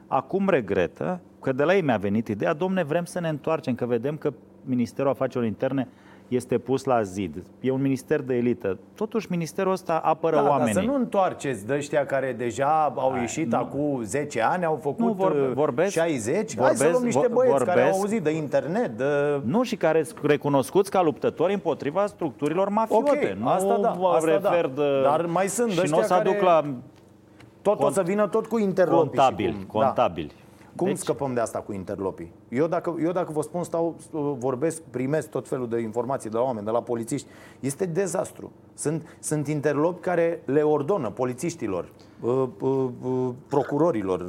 Acum regretă că de la ei mi-a venit ideea, domne, vrem să ne întoarcem, că vedem că Ministerul Afacerilor Interne este pus la zid. E un minister de elită. Totuși, ministerul ăsta apără da, oamenii. Dar să nu întoarceți de ăștia care deja au Ai, ieșit nu. acum 10 ani, au făcut nu, vorbe, uh, vorbesc, 60. Vorbesc, Hai să luăm niște băieți vorbesc, care au auzit de internet. De... Nu, și care sunt recunoscuți ca luptători împotriva structurilor mafiote. Okay, nu asta da, asta refer da. De... Dar mai sunt și nu o să aduc care... la tot o să vină tot cu interlopii. Contabili, cum, contabili. Da. Cum deci... scăpăm de asta cu interlopii? Eu dacă, eu dacă vă spun, stau, vorbesc, primesc tot felul de informații de la oameni, de la polițiști, este dezastru. Sunt, sunt interlopi care le ordonă polițiștilor, uh, uh, uh, procurorilor,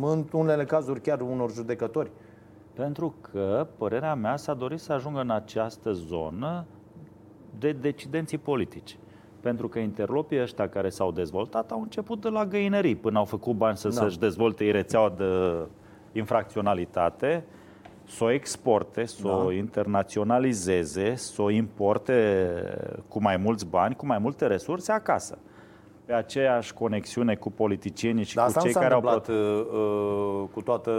în unele cazuri chiar unor judecători. Pentru că, părerea mea, s-a dorit să ajungă în această zonă de decidenții politici. Pentru că interlopii ăștia care s-au dezvoltat au început de la găinării până au făcut bani să da. să-și dezvolte rețeaua de infracționalitate, să o exporte, să da. o internaționalizeze, să o importe cu mai mulți bani, cu mai multe resurse acasă pe aceeași conexiune cu politicienii și Dar cu cei care au pot... uh, uh, cu toată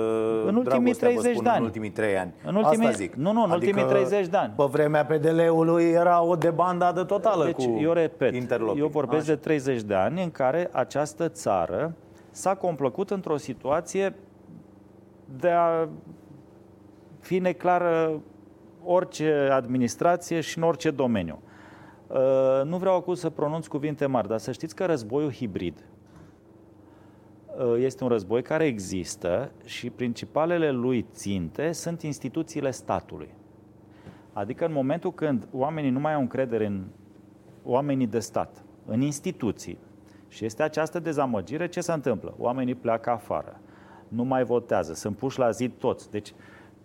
în ultimii 30 spun, de ani. În ultimii 3 ani. În ultimii, Asta zic. Nu, nu, în adică ultimii 30 de ani. Pe vremea PDL-ului era o debandadă totală deci, cu eu repet, eu vorbesc Așa. de 30 de ani în care această țară s-a complăcut într-o situație de a fi neclară orice administrație și în orice domeniu. Uh, nu vreau acum să pronunț cuvinte mari, dar să știți că războiul hibrid uh, este un război care există și principalele lui ținte sunt instituțiile statului. Adică în momentul când oamenii nu mai au încredere în oamenii de stat, în instituții, și este această dezamăgire, ce se întâmplă? Oamenii pleacă afară, nu mai votează, sunt puși la zid toți. Deci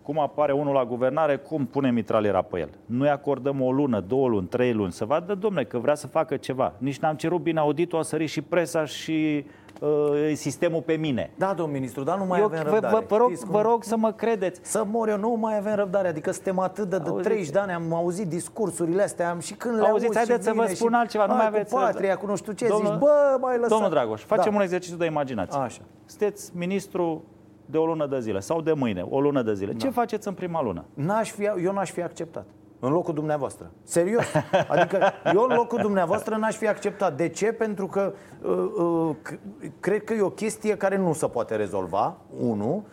cum apare unul la guvernare, cum pune mitraliera pe el. Nu-i acordăm o lună, două luni, trei luni, să vadă, domne, că vrea să facă ceva. Nici n-am cerut bine auditul, a sărit și presa și uh, sistemul pe mine. Da, domn ministru, dar nu mai Eu, avem răbdare. Vă, vă, rog, vă rog să mă credeți. Să mor eu, nu mai avem răbdare. Adică suntem atât de, de 30 de ani, am auzit discursurile astea am și când le Auziți, haideți să vă spun altceva, nu mai aveți... Cu patria, cu nu știu ce, domnul, zici, bă, mai lăsat. Domnul Dragoș, facem da. un exercițiu de imaginație. Așa. Sunteți ministru de o lună de zile sau de mâine, o lună de zile. Da. Ce faceți în prima lună? N-aș fi, eu n-aș fi acceptat. În locul dumneavoastră. Serios. Adică eu în locul dumneavoastră n-aș fi acceptat. De ce? Pentru că uh, uh, cred că e o chestie care nu se poate rezolva, unu.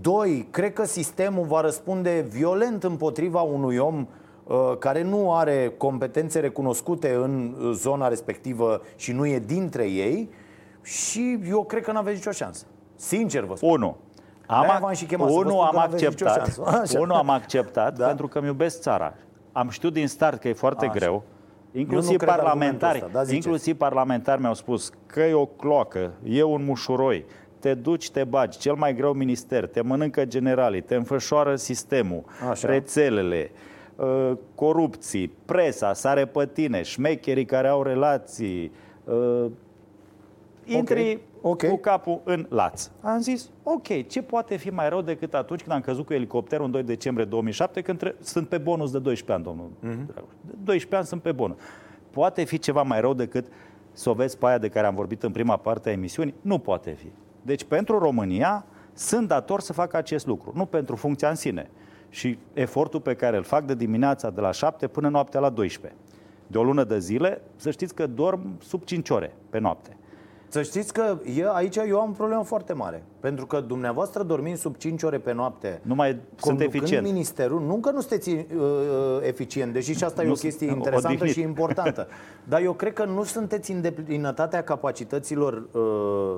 Doi, cred că sistemul va răspunde violent împotriva unui om uh, care nu are competențe recunoscute în zona respectivă și nu e dintre ei și eu cred că n-aveți nicio șansă. Sincer vă spun. Unu. Am, și chemat, unul am acceptat, unul am acceptat da? pentru că îmi iubesc țara. Am știut din start că e foarte Așa. greu. Inclusiv parlamentari, ăsta, da, inclusiv parlamentari mi-au spus că e o cloacă, e un mușuroi, te duci, te bagi, cel mai greu minister, te mănâncă generalii, te înfășoară sistemul, Așa. rețelele, uh, corupții, presa, sare pe tine, șmecherii care au relații, uh, intri okay okay. cu capul în laț. Am zis, ok, ce poate fi mai rău decât atunci când am căzut cu elicopterul în 2 decembrie 2007, când tre- sunt pe bonus de 12 ani, domnul mm-hmm. 12 ani sunt pe bonus. Poate fi ceva mai rău decât să o vezi pe aia de care am vorbit în prima parte a emisiunii? Nu poate fi. Deci pentru România sunt dator să fac acest lucru, nu pentru funcția în sine. Și efortul pe care îl fac de dimineața de la 7 până noaptea la 12. De o lună de zile, să știți că dorm sub 5 ore pe noapte. Să știți că eu, aici eu am un problemă foarte mare. Pentru că dumneavoastră dormind sub 5 ore pe noapte, nu mai sunt eficient. ministerul, nu că nu sunteți uh, eficient, deși și asta nu, e o chestie interesantă odihnit. și importantă. dar eu cred că nu sunteți în deplinătatea capacităților uh,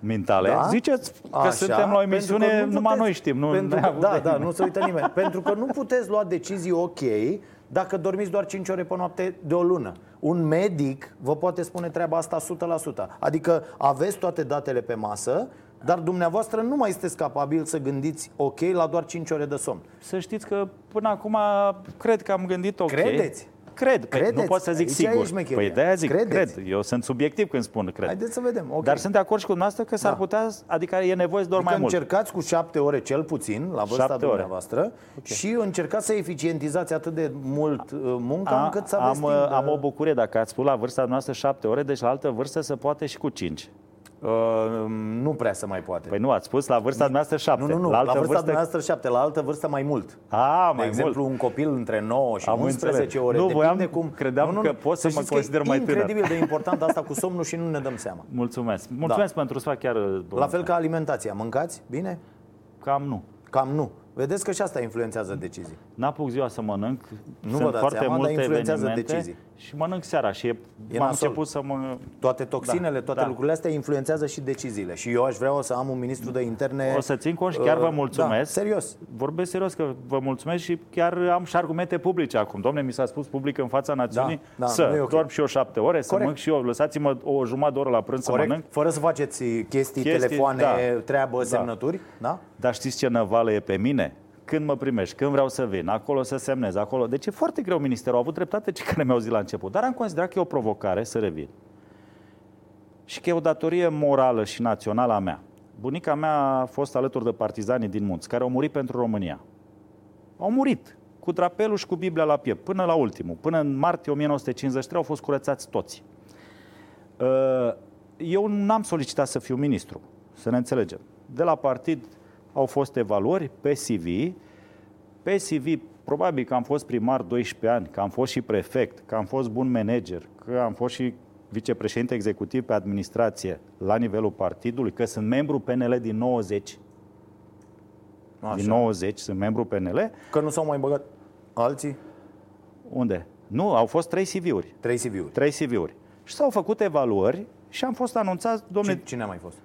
mentale. Da? Ziceți că Așa, suntem la o emisiune, numai puteți, noi știm. Nu pentru că, da, da, nu se uită nimeni. pentru că nu puteți lua decizii ok dacă dormiți doar 5 ore pe noapte de o lună. Un medic vă poate spune treaba asta 100%. Adică aveți toate datele pe masă, dar dumneavoastră nu mai sunteți capabil să gândiți ok la doar 5 ore de somn. Să știți că până acum cred că am gândit ok. Credeți? Cred. Păi, Credeți? Nu pot să zic Aici sigur. Păi de-aia zic, Credeți? cred. Eu sunt subiectiv când spun cred. Haideți să vedem. Okay. Dar sunt de acord și cu dumneavoastră că s-ar da. putea, adică e nevoie să dorm adică mai mult. încercați cu șapte ore cel puțin, la vârsta șapte dumneavoastră, okay. și încercați să eficientizați atât de mult uh, munca, A, încât să aveți am, timp de... am o bucurie, dacă ați spus la vârsta noastră șapte ore, deci la altă vârstă să poate și cu cinci. Uh, nu prea se mai poate. Păi nu, ați spus la vârsta noastră șapte. Nu, nu, nu, la, altă la vârsta vârstă... noastră șapte, la altă vârstă mai mult. A, mai De exemplu, mult. un copil între 9 și Am 11 înțeles. ore. Nu, voiam, cum... credeam nu, nu, că pot să, să mă consider mai tânăr. incredibil de important asta cu somnul și nu ne dăm seama. Mulțumesc. Mulțumesc da. pentru sfat chiar. La fel ca alimentația. Mâncați bine? Cam nu. Cam nu. Vedeți că și asta influențează decizii. N-apuc ziua să mănânc, nu sunt vă dați foarte seama, multe dar influențează evenimente decizii. Și mănânc seara și e, E m-am nasol. început să mă... Toate toxinele, Da, toate da. lucrurile astea influențează și deciziile. Și eu aș vrea să am un ministru de interne... O să țin cont și chiar vă uh, mulțumesc. Da, serios. Vorbesc serios că vă mulțumesc și chiar am și argumente publice acum. Domne, mi s-a spus public în fața națiunii Da, da, să nu e ok. dorm și eu șapte ore, să Corect. mănânc și eu. Lăsați-mă o jumătate de oră la prânz să mănânc. Corect? Fără să faceți chestii, Chestii, telefoane, da. treabă, Da. semnături. Da? Dar știți ce năvală e pe mine? Când mă primești, când vreau să vin, acolo să semnez, acolo. Deci e foarte greu ministerul. Au avut dreptate cei care mi-au zis la început. Dar am considerat că e o provocare să revin. Și că e o datorie morală și națională a mea. Bunica mea a fost alături de partizanii din munți, care au murit pentru România. Au murit cu drapelul și cu Biblia la piept, până la ultimul. Până în martie 1953 au fost curățați toți. Uh, Eu n-am solicitat să fiu ministru, să ne înțelegem. De la partid au fost evaluări pe CV. Pe CV, probabil că am fost primar 12 ani, că am fost și prefect, că am fost bun manager, că am fost și vicepreședinte executiv pe administrație la nivelul partidului, că sunt membru PNL din 90. Așa. Din 90 sunt membru PNL. Că nu s-au mai băgat alții? Unde? Nu, au fost trei CV-uri. Trei CV-uri. Trei CV-uri. Și s-au făcut evaluări și am fost anunțat, domnule, Cine, cine a mai fost?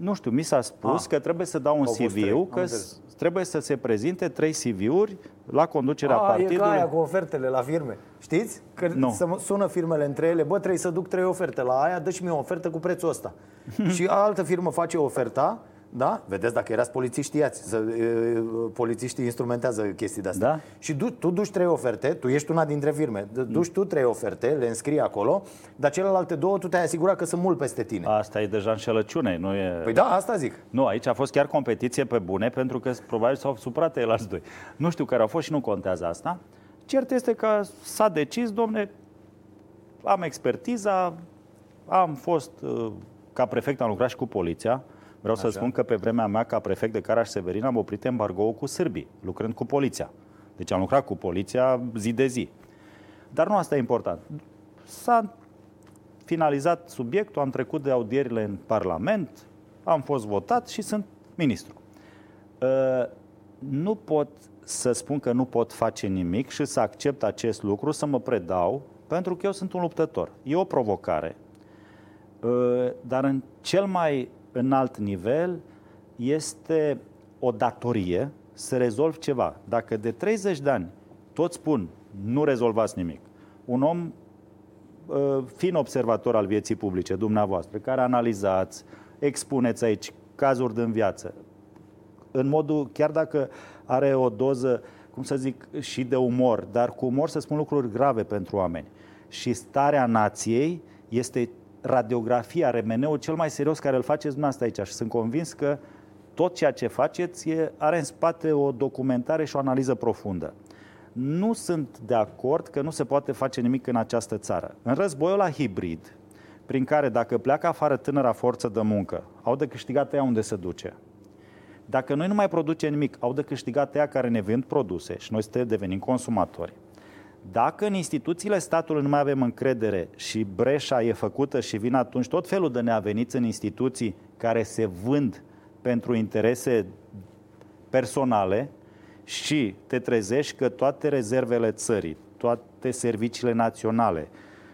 Nu știu, mi s-a spus Ah. că trebuie să dau un Au fost trei, CV, am că înțeles. s- trebuie să se prezinte trei CV-uri la conducerea A, e partidului. ca aia cu ofertele la firme. Știți? Că Nu. să mă- sună firmele între ele, bă, trebuie să duc trei oferte la aia, dă și mie o ofertă cu prețul ăsta. și altă firmă face oferta, da? Vedeți, dacă erați polițiști, știați. Să, e, polițiștii instrumentează chestii de-astea. Da. Și du, tu duci trei oferte, tu ești una dintre firme, d- duci tu trei oferte, le înscrii acolo, dar celelalte două tu te-ai asigurat că sunt mult peste tine. Asta e deja înșelăciune, nu e... Păi da, asta zic. Nu, aici a fost chiar competiție pe bune, pentru că probabil s-au supărat ei alți doi. Nu știu care au fost și nu contează asta. Cert este că s-a decis, domne, am expertiza, am fost, uh, ca prefect am lucrat și cu poliția. Vreau să Așa. spun că pe vremea mea, ca prefect de Caraș-Severin, am oprit embargo cu sârbii, lucrând cu poliția. Deci am lucrat cu poliția zi de zi. Dar nu asta e important. S-a finalizat subiectul, am trecut de audierile în Parlament, am fost votat și sunt ministru. Uh, Nu pot să spun că nu pot face nimic și să accept acest lucru, să mă predau, pentru că eu sunt un luptător. E o provocare. Uh, Dar în cel mai înalt nivel este o datorie să rezolv ceva. Dacă de 30 de ani toți spun nu rezolvați nimic, un om uh, fiind observator al vieții publice, dumneavoastră, care analizați, expuneți aici cazuri din viață, în modul, chiar dacă are o doză, cum să zic, și de umor, dar cu umor să spun lucruri grave pentru oameni. Și starea nației este radiografia, remeneul cel mai serios care îl faceți dumneavoastră aici și sunt convins că tot ceea ce faceți e, are în spate o documentare și o analiză profundă. Nu sunt de acord că nu se poate face nimic în această țară. În războiul la hibrid, prin care dacă pleacă afară tânăra forță de muncă, au de câștigat ea unde se duce. Dacă noi nu mai producem nimic, au de câștigat ea care ne vând produse și noi suntem devenim consumatori. Dacă în instituțiile statului nu mai avem încredere și breșa e făcută și vin atunci tot felul de neaveniți în instituții care se vând pentru interese personale și te trezești că toate rezervele țării, toate serviciile naționale,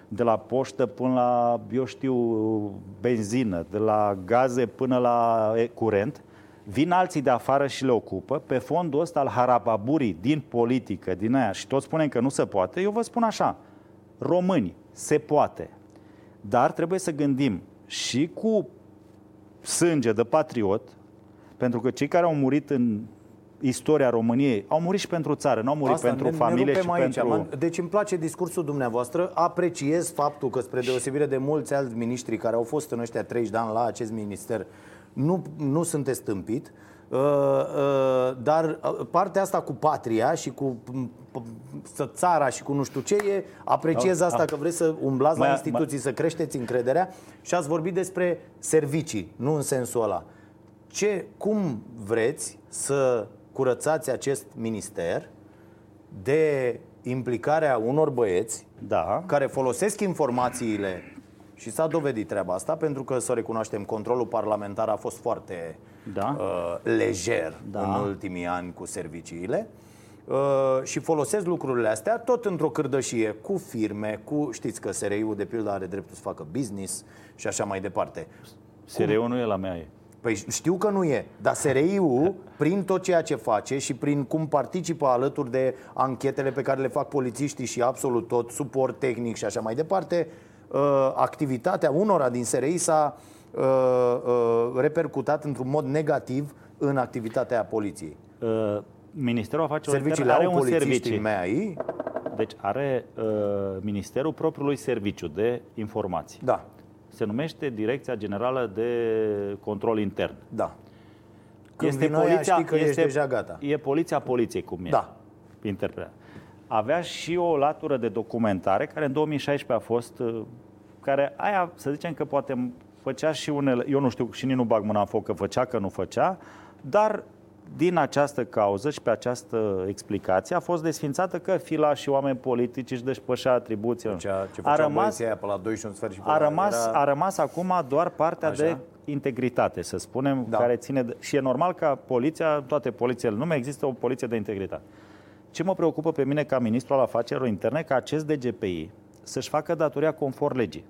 de la poștă până la, eu știu, benzină, de la gaze până la e, curent, vin alții de afară și le ocupă, pe fondul ăsta al harababurii din politică, din aia, și toți spunem că nu se poate, eu vă spun așa, români, se poate. Dar trebuie să gândim și cu sânge de patriot, pentru că cei care au murit în istoria României au murit și pentru țară, nu au murit Asta, pentru ne, familie ne și rupem aici. pentru... Man- Deci îmi place discursul dumneavoastră, apreciez faptul că spre deosebire de mulți alți miniștri care au fost în ăștia 30 de ani la acest minister, nu, nu sunteți stâmpit, uh, uh, dar uh, partea asta cu patria și cu m, să țara și cu nu știu ce e. Apreciez asta că vreți să umblați la Mai- instituții, să creșteți încrederea și ați vorbit despre servicii, nu în sensul ăla. Ce, cum vreți să curățați acest minister de implicarea unor băieți Da. care folosesc informațiile și s-a dovedit treaba asta pentru că, să recunoaștem, controlul parlamentar a fost foarte Da. uh, lejer Da. în ultimii ani cu serviciile uh, și folosesc lucrurile astea tot într-o cârdășie cu firme, cu, știți că SRI-ul de pildă are dreptul să facă business și așa mai departe. SRE-ul nu e la mea. E. Păi știu că nu e, dar SRI-ul, prin tot ceea ce face și prin cum participă alături de anchetele pe care le fac polițiștii și absolut tot, suport tehnic și așa mai departe, uh, activitatea unora din SRI s-a uh, uh, repercutat într-un mod negativ în activitatea poliției. Uh, Ministerul Afacerilor Serviciile Interne au are un polițiști serviciu. MEAI, Deci are uh, Ministerul propriului serviciu de informații. da, Se numește Direcția Generală de Control Intern. da. Când vin ăia, știi că ești deja gata. E poliția poliției, cum e. Da. Interpretat. Avea și o latură de documentare care în 2016 a fost, uh, care aia, să zicem că poate făcea și unele, eu nu știu și nici nu bag mâna în foc că făcea, că nu făcea, dar din această cauză și pe această explicație a fost desfințată că fila și oameni politici își despășea atribuțiile. Ceea ce a făceau rămas, băieții aia pe la 2 și un sfert și pe a la- rămas, era- a rămas acum doar partea Așa. de integritate, să spunem, Da. care ține de, și e normal ca poliția, toate polițiile în lume, există o poliție de integritate. Ce mă preocupă pe mine ca ministru al afacerilor interne, ca acest DGPI să-și facă datoria conform legii.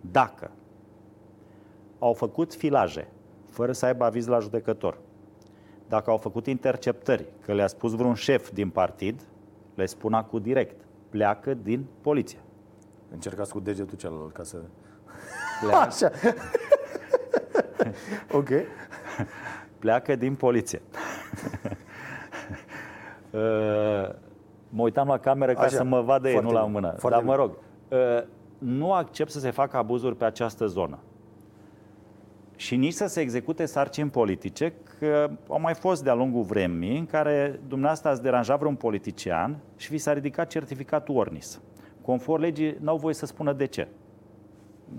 Dacă au făcut filaje fără să aibă aviz la judecător, dacă au făcut interceptări, că le-a spus vreun șef din partid, le spun acum direct, pleacă din poliție. Încercați cu degetul celălalt ca să... Pleacă, Așa. ok. pleacă din poliție. Uh, mă uitam la cameră ca Așa, să mă vadă ei, foarte nu la bine, mână. foarte Dar mă rog, uh, nu accept să se facă abuzuri pe această zonă. Și nici să se execute sarcini politice, că au mai fost de-a lungul vremii în care dumneavoastră ați deranjat vreun politician și vi s-a ridicat certificatul Ornis. Conform legii, n-au voie să spună de ce.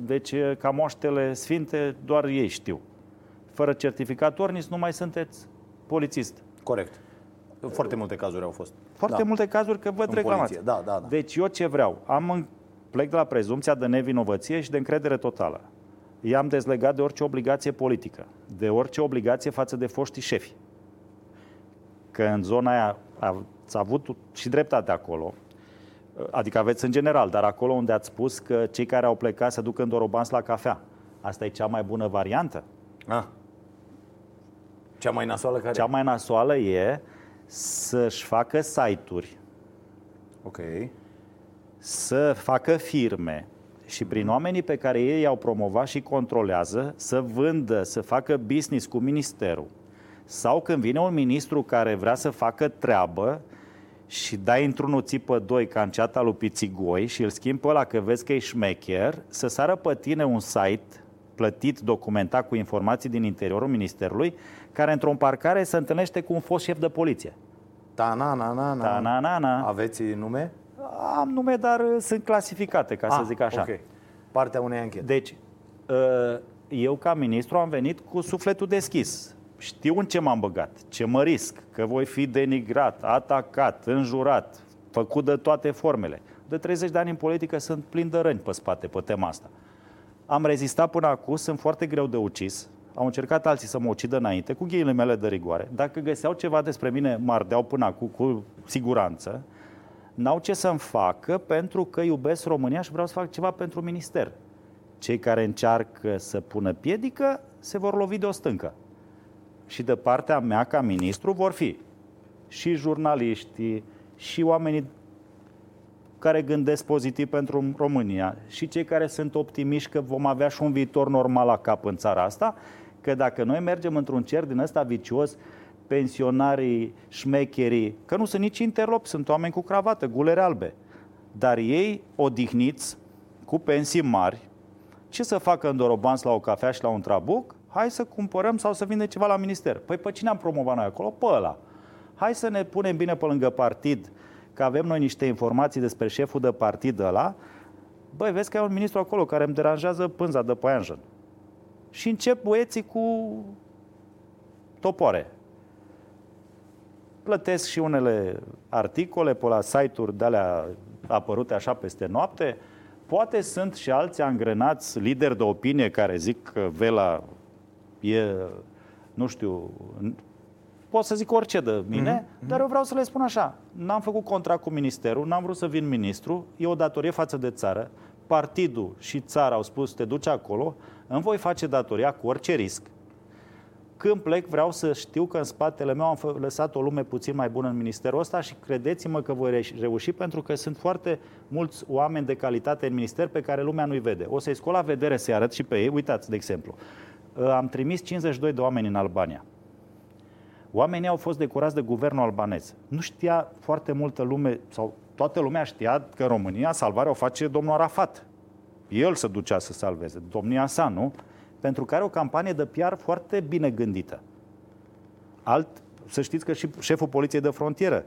Deci, ca moaștele sfinte, doar ei știu. Fără certificat Ornis nu mai sunteți polițist. Corect. Foarte multe cazuri au fost. Foarte da. multe cazuri că văd În reclamați. poliție, da, da, da. Deci eu ce vreau? Am în... plec de la prezumția de nevinovăție și de încredere totală. I-am dezlegat de orice obligație politică, de orice obligație față de foștii șefi. Că în zona aia ați avut și dreptate acolo, adică aveți în general, dar acolo unde ați spus că cei care au plecat se duc în Dorobans la cafea, asta e cea mai bună variantă? Ah. Cea mai nasoală care... Cea mai nasoală e să-și facă site-uri Ok. să facă firme și prin oamenii pe care ei i-au promovat și controlează să vândă, să facă business cu ministerul. Sau când vine un ministru care vrea să facă treabă și dai într-unul țipă doi ca în ceata lui Pițigoi și îl schimbi pe ăla că vezi că e șmecher, să sară pe tine un site plătit, documentat cu informații din interiorul ministerului, care într-o parcare se întâlnește cu un fost șef de poliție. Ta na na na na. Ta-na-na-na. Aveți nume? Am nume, dar uh, sunt clasificate, ca să Ah, zic așa. Ok. Partea unei anchete. Deci, uh, eu ca ministru am venit cu sufletul deschis. Știu în ce m-am băgat, ce mă risc, că voi fi denigrat, atacat, înjurat, făcut de toate formele. De 30 de ani în politică sunt plin de răni pe spate pe tema asta. Am rezistat până acum, sunt foarte greu de ucis. Au încercat alții să mă ucidă înainte, cu ghiile mele de rigoare. Dacă găseau ceva despre mine, mă ardeau până acum cu siguranță. N-au ce să-mi facă pentru că iubesc România și vreau să fac ceva pentru minister. Cei care încearcă să pună piedică se vor lovi de o stâncă. Și de partea mea, ca ministru, vor fi și jurnaliștii, și oamenii care gândesc pozitiv pentru România și cei care sunt optimiști că vom avea și un viitor normal la cap în țara asta, că dacă noi mergem într-un cer din ăsta vicios, pensionarii, șmecherii, că nu sunt nici interlopți, sunt oameni cu cravată, gulere albe, dar ei odihniți, cu pensii mari, ce să facă în Dorobans la o cafea și la un trabuc? Hai să cumpărăm sau să vindem ceva la minister. Păi pe cine am promovat noi acolo? Pe ăla. Hai să ne punem bine pe lângă partid că avem noi niște informații despre șeful de partid ăla, băi, vezi că e un ministru acolo care îmi deranjează pânza de păianjen. Și încep băieții cu topoare. Plătesc și unele articole pe la site-uri de alea apărute așa peste noapte. Poate sunt și alții angrenați, lideri de opinie care zic că Vela e, nu știu, pot să zic orice de mine, mm-hmm. dar eu vreau să le spun așa. N-am făcut contract cu ministerul, n-am vrut să vin ministru, e o datorie față de țară. Partidul și țara au spus, te duci acolo, îmi voi face datoria cu orice risc. Când plec, vreau să știu că în spatele meu am lăsat o lume puțin mai bună în ministerul ăsta și credeți-mă că voi reuși pentru că sunt foarte mulți oameni de calitate în minister pe care lumea nu-i vede. O să-i scol la vedere să-i arăt și pe ei. Uitați, de exemplu, am trimis 52 de oameni în Albania. Oamenii au fost decorați de guvernul albanez. Nu știa foarte multă lume, sau toată lumea știa că în România salvarea o face domnul Arafat. El se ducea să salveze, domnia sa, nu? Pentru că are o campanie de PR foarte bine gândită. Alt, să știți că și șeful poliției de frontieră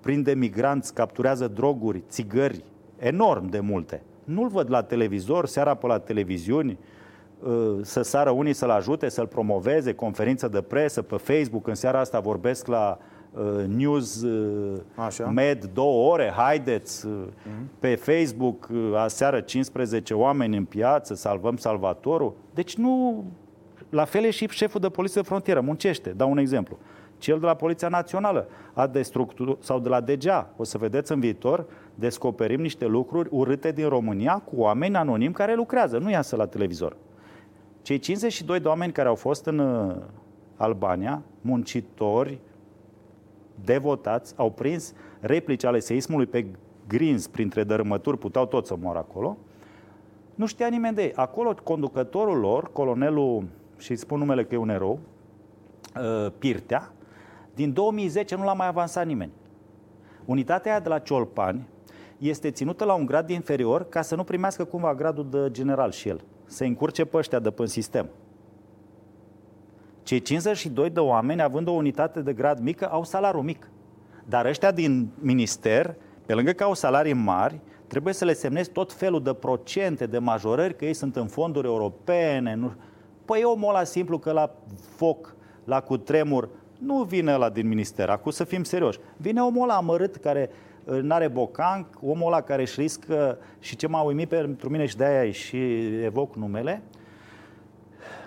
prinde migranți, capturează droguri, țigări, enorm de multe. Nu-l văd la televizor, seara pe la televiziuni, Uh, să sară unii să-l ajute, să-l promoveze, conferință de presă pe Facebook. În seara asta vorbesc la uh, News uh, Așa. Med două ore, haideți uh-huh. pe Facebook, uh, aseară 15 oameni în piață, salvăm salvatorul. Deci nu... La fel e și șeful de poliție de frontieră, muncește, dau un exemplu. Cel de la Poliția Națională a destructur, sau de la DGA, o să vedeți în viitor, descoperim niște lucruri urâte din România cu oameni anonimi care lucrează, nu iasă la televizor. Cei 52 de oameni care au fost în uh, Albania, muncitori, devotați, au prins replici ale seismului pe grins printre dărâmături, puteau toți să moară acolo. Nu știa nimeni de ei. Acolo conducătorul lor, colonelul, și îi spun numele că e un erou, uh, Pirtea, din 2010 nu l-a mai avansat nimeni. Unitatea aia de la Ciolpani este ținută la un grad inferior ca să nu primească cumva gradul de general și el să încurce pe ăștia de pe sistem. Cei 52 de oameni, având o unitate de grad mică, au salariu mic. Dar ăștia din minister, pe lângă că au salarii mari, trebuie să le semnezi tot felul de procente, de majorări, că ei sunt în fonduri europene. Nu... Păi omul ăla simplu că la foc, la cutremur, nu vine la din minister, acum să fim serioși. Vine omul ăla amărât care n-are bocanc, omul ăla care își riscă și ce m-a uimit pentru mine și de-aia și evoc numele,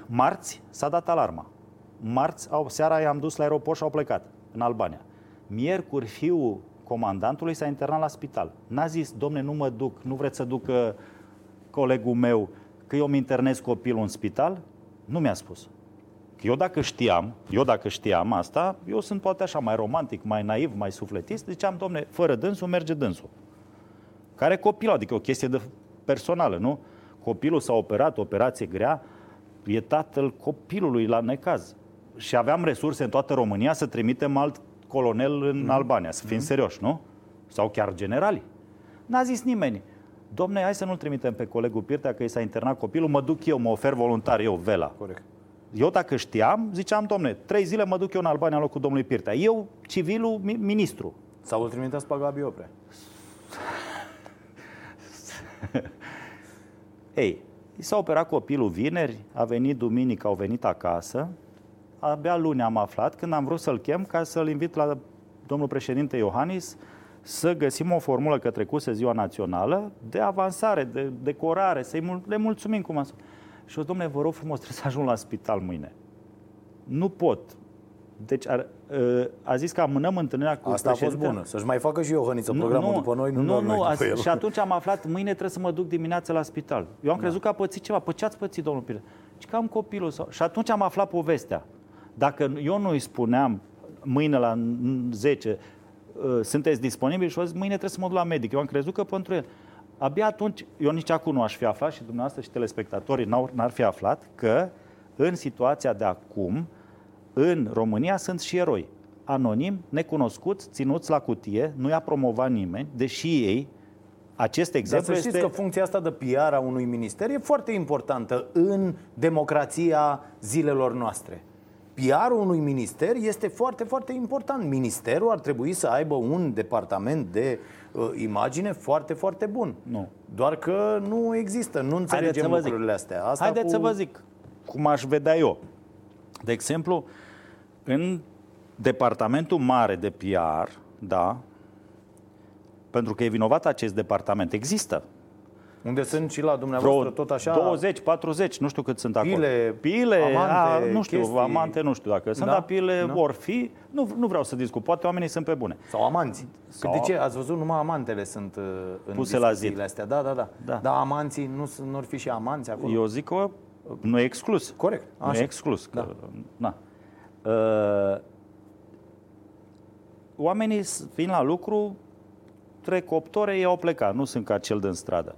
marți s-a dat alarma. Marți, au, seara i-am dus la aeroport și au plecat în Albania. Miercuri, fiul comandantului s-a internat la spital. N-a zis, domne, nu mă duc, nu vreți să ducă colegul meu, că eu mi internez copilul în spital? Nu mi-a spus. Eu dacă știam, eu dacă știam asta, eu sunt poate așa mai romantic, mai naiv, mai sufletist, ziceam, domne, fără dânsul merge dânsul. Care copilul, adică o chestie de personală, nu? Copilul s-a operat, operație grea, e tatăl copilului la necaz. Și aveam resurse în toată România să trimitem alt colonel în mm. Albania, să fim mm. serioși, nu? Sau chiar generali. N-a zis nimeni. Domne, hai să nu-l trimitem pe colegul Pirtea că i s-a internat copilul, mă duc eu, mă ofer voluntar eu, Vela. Corect. Eu dacă știam, ziceam, domne, trei zile mă duc eu în Albania în locul domnului Pirtea. Eu, civilul, ministru. Sau îl trimiteți pe Gabi Opre. Ei, i s-a operat copilul vineri, a venit duminică, au venit acasă. Abia luni am aflat când am vrut să-l chem ca să-l invit la domnul președinte Iohannis să găsim o formulă că trecuse ziua națională de avansare, de decorare, să-i mul- le mulțumim cum a spus. Și o domnule, vă rog frumos, trebuie să ajung la spital mâine. Nu pot. Deci ar, ă, a zis că amânăm întâlnirea cu Asta a fost bună. Să-și mai facă și Iohăniță programul nu, după noi, nu, nu, nu noi după el. Și atunci am aflat, mâine trebuie să mă duc dimineața la spital. Eu am da. crezut că a pățit ceva. Păi ce ați pățit, domnul Pire? Și că am copilul. Sau... Și atunci am aflat povestea. Dacă eu nu îi spuneam mâine la 10 ă, sunteți disponibili și o zis, mâine trebuie să mă duc la medic. Eu am crezut că pentru el. Abia atunci, eu nici acum nu aș fi aflat și dumneavoastră și telespectatorii n-ar fi aflat că în situația de acum, în România sunt și eroi. Anonim, necunoscuți, ținuți la cutie, nu i-a promovat nimeni, deși ei, acest exemplu Dar să știți este... că funcția asta de PR a unui minister e foarte importantă în democrația zilelor noastre. PR-ul unui minister este foarte, foarte important. Ministerul ar trebui să aibă un departament de uh, imagine foarte, foarte bun. Nu. Doar că nu există, nu înțelegem să vă zic. lucrurile astea. Asta Haideți cu... să vă zic cum aș vedea eu. De exemplu, în departamentul mare de PR, da, pentru că e vinovat acest departament, există. Unde sunt și la dumneavoastră Vreo tot așa 20, 40, nu știu cât sunt acolo. Pile, pile amante, a, nu știu, chestii. amante, nu știu dacă sunt, Da? dar pile Da. vor fi, nu, nu vreau să discut, poate oamenii sunt pe bune. Sau amanți. Sau- Sau... De ce? Ați văzut? Numai amantele sunt uh, în Puse la discuțiile zid. astea. Da, da, da. Da. Dar amanții nu sunt, nu ar fi și amanți acolo? Eu zic că nu e exclus. Corect. Nu Așa. e exclus. Că, Da. na. Uh, oamenii, s- fiind la lucru, trec 8 ore, ei au plecat, nu sunt ca cel din stradă.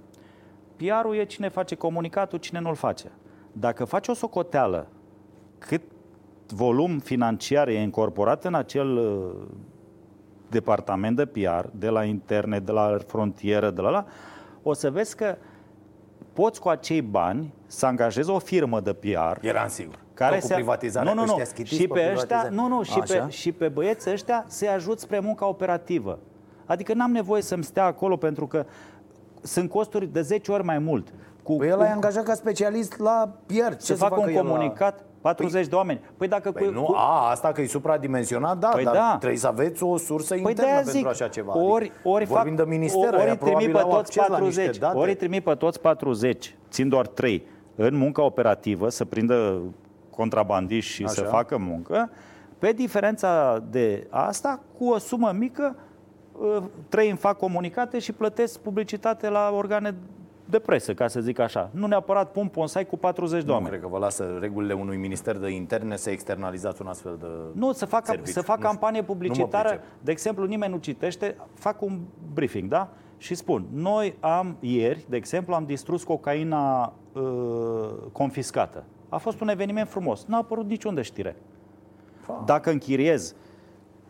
PR-ul e cine face comunicatul, cine nu-l face. Dacă faci o socoteală cât volum financiar e incorporat în acel uh, departament de PR, de la interne, de la frontieră, de la la, o să vezi că poți cu acei bani să angajezi o firmă de PR Eram sigur. care Tot cu se... privatizarea. Nu, nu, nu. Ăștia schitiți Și pe pe ăștia, privatizare. nu, nu, și Așa? pe, și pe băieți ăștia se ajut spre munca operativă. Adică n-am nevoie să-mi stea acolo pentru că sunt costuri de 10 ori mai mult. Cu, Păi el cu- e angajat ca specialist la PR. Ce să facă un el la- comunicat, 40 de oameni. Păi dacă Păi cu, nu, cu, a, asta că e supradimensionat, da, Păi dar da. trebuie să aveți o sursă Păi internă de-aia pentru zic, așa ceva. ori, Adică ori vorbim fac, de minister, ori aia îi trimit probabil pe au toți acces la niște 40, date. ori îi trimit pe toți 40, țin doar 3 în munca operativă, să prindă contrabandiști și Așa. să facă muncă, pe diferența de asta, cu o sumă mică, uh, trei îmi fac comunicate și plătesc publicitate la organe de presă, ca să zic așa. Nu neapărat pun ponsai cu 40 de Nu oameni. cred că vă lasă regulile unui minister de interne să externalizați un astfel de... Nu, să fac, serviciu. să fac Nu știu. campanie Nu mă publicitară. pricep. De exemplu, nimeni nu citește, fac un briefing, da? Și spun, noi am ieri, de exemplu, am distrus cocaina uh, confiscată. A fost un eveniment frumos. N-a apărut niciunde știre. Dacă închiriez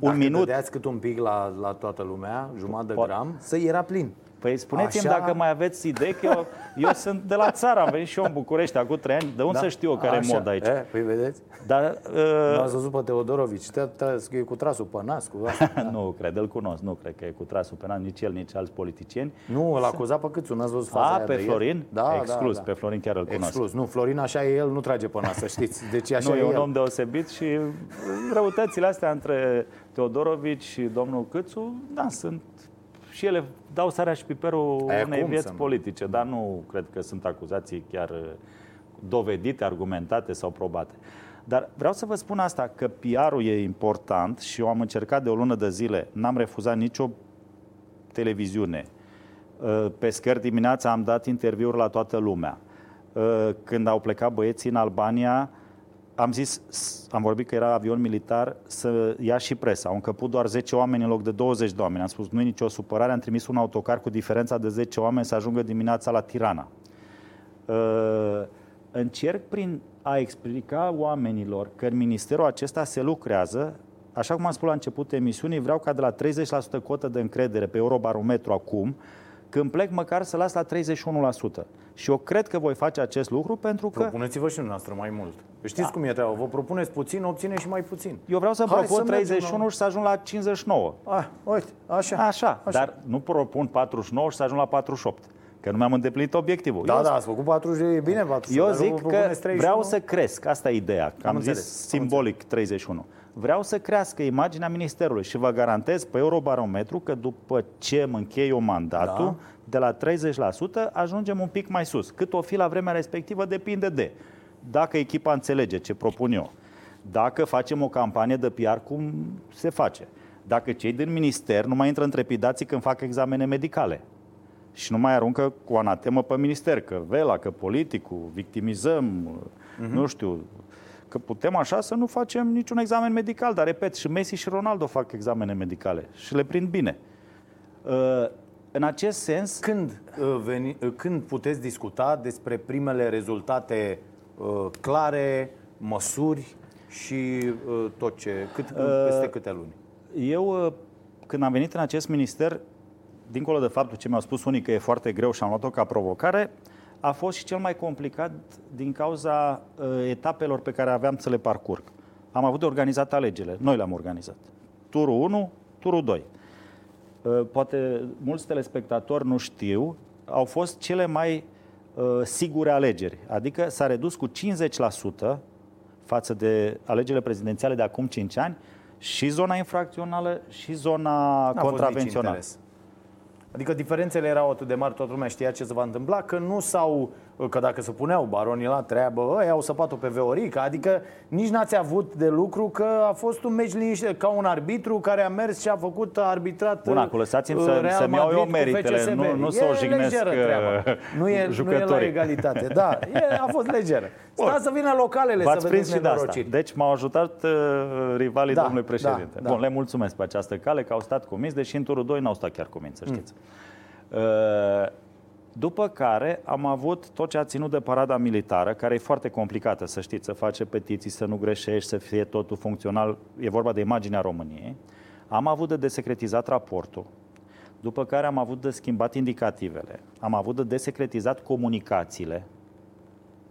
un Dacă minut, dădeați cât un pic la, la toată lumea, jumătate de Po- gram, să era plin. Păi spuneți-mi Așa? dacă mai aveți idei, că eu, eu sunt de la țară, am venit și eu în București acum trei ani, de unde să știu eu care e Da. Așa. mod aici? E, păi vedeți? Dar, Nu uh, ați văzut pe Teodorovici, te, te, că e cu trasul pe nas, cu asta. nu cred, îl cunosc, nu cred că e cu trasul penal nici el, nici alți politicieni. Nu, îl acuza pe câțu, n-ați văzut faza A, aia pe de ieri? Florin? Da, Exclus, da, da. pe Florin chiar îl cunosc. Exclus. Nu, Florin așa e el, nu trage pe nas, să știți. Deci așa Nu, e e un el. om deosebit și răutățile astea între Teodorovici și domnul Câțu, da, sunt și ele dau sarea și piperul Aia unei cum vieți să nu? politice, dar nu cred că sunt acuzații chiar uh, dovedite, argumentate sau probate. Dar vreau să vă spun asta, că PR-ul e important și eu am încercat de o lună de zile, n-am refuzat nicio televiziune. Uh, Pe scări dimineața am dat interviuri la toată lumea. Uh, Când au plecat băieții în Albania, am zis, s- am vorbit că era avion militar, să ia și presa. Au încăput doar 10 oameni în loc de 20 de oameni. Am spus, nu e nicio supărare, am trimis un autocar cu diferența de 10 oameni să ajungă dimineața la Tirana. Uh, încerc prin a explica oamenilor că în ministerul acesta se lucrează, așa cum am spus la începutul emisiunii, vreau ca de la 30% cotă de încredere pe Eurobarometru acum, când plec măcar să las la 31%. Și eu cred că voi face acest lucru pentru că Propuneți-vă și dumneavoastră mai mult. Știți cum e treaba? Vă propuneți puțin, obține și mai puțin. eu vreau să Hai propun să mergem 31 și să ajung la 59. Ah, uite, așa. Așa, dar nu propun 49 și să ajung la 48. Că nu mi-am îndeplinit obiectivul. Da, eu, da, ați făcut 40, e bine 40. eu dar zic vă că propuneți 31? vreau să cresc. Asta e ideea. Că Am am, zis înțeles, am simbolic 31. Vreau să crească imaginea ministerului și vă garantez pe Eurobarometru că după ce îmi închei eu mandatul, Da. de la 30% ajungem un pic mai sus. Cât o fi la vremea respectivă depinde de dacă echipa înțelege ce propun eu, dacă facem o campanie de PR cum se face, dacă cei din minister nu mai intră în trepidații când fac examene medicale și nu mai aruncă cu anatemă pe minister, că vela, că politicul, victimizăm, nu știu, că putem așa să nu facem niciun examen medical, dar repet, și Messi și Ronaldo fac examene medicale și le prind bine. Uh, În acest sens, Când, uh, veni, uh, când puteți discuta despre primele rezultate uh, clare, măsuri și uh, tot ce, cât, peste câte luni? Eu, uh, când am venit în acest minister, dincolo de faptul ce mi-au spus unii că e foarte greu și am luat-o ca provocare, a fost și cel mai complicat din cauza uh, etapelor pe care aveam să le parcurg. am avut de organizat alegerile. Noi le-am organizat. Turul 1, turul 2. Uh, poate mulți telespectatori nu știu, au fost cele mai uh, sigure alegeri. Adică s-a redus cu 50% față de alegerile prezidențiale de acum 5 ani și zona infracțională și zona contravențională. Adică diferențele erau atât de mari, toată lumea știa ce se va întâmpla, că nu s-au că dacă se puneau baronii la treabă, ăia au săpat-o pe Veorica, adică nici n-ați avut de lucru că a fost un meci liniște, ca un arbitru care a mers și a făcut arbitrat Bun, acum lăsați-mi să, uh, să-mi iau eu meritele, nu, nu să o jignesc uh, nu e, nu e la egalitate, da, e, a fost legeră. Stați să vină localele să vedeți și de asta. Deci m-au ajutat uh, rivalii da, domnului președinte. Da, Bun, da. le mulțumesc pe această cale că au stat cuminți, deși în turul 2 n-au stat chiar cuminți, să știți. Mm. Uh, după care am avut tot ce a ținut de parada militară, care e foarte complicată, să știți, să face petiții, să nu greșești, să fie totul funcțional. E vorba de imaginea României. Am avut de desecretizat raportul, după care am avut de schimbat indicativele, am avut de desecretizat comunicațiile,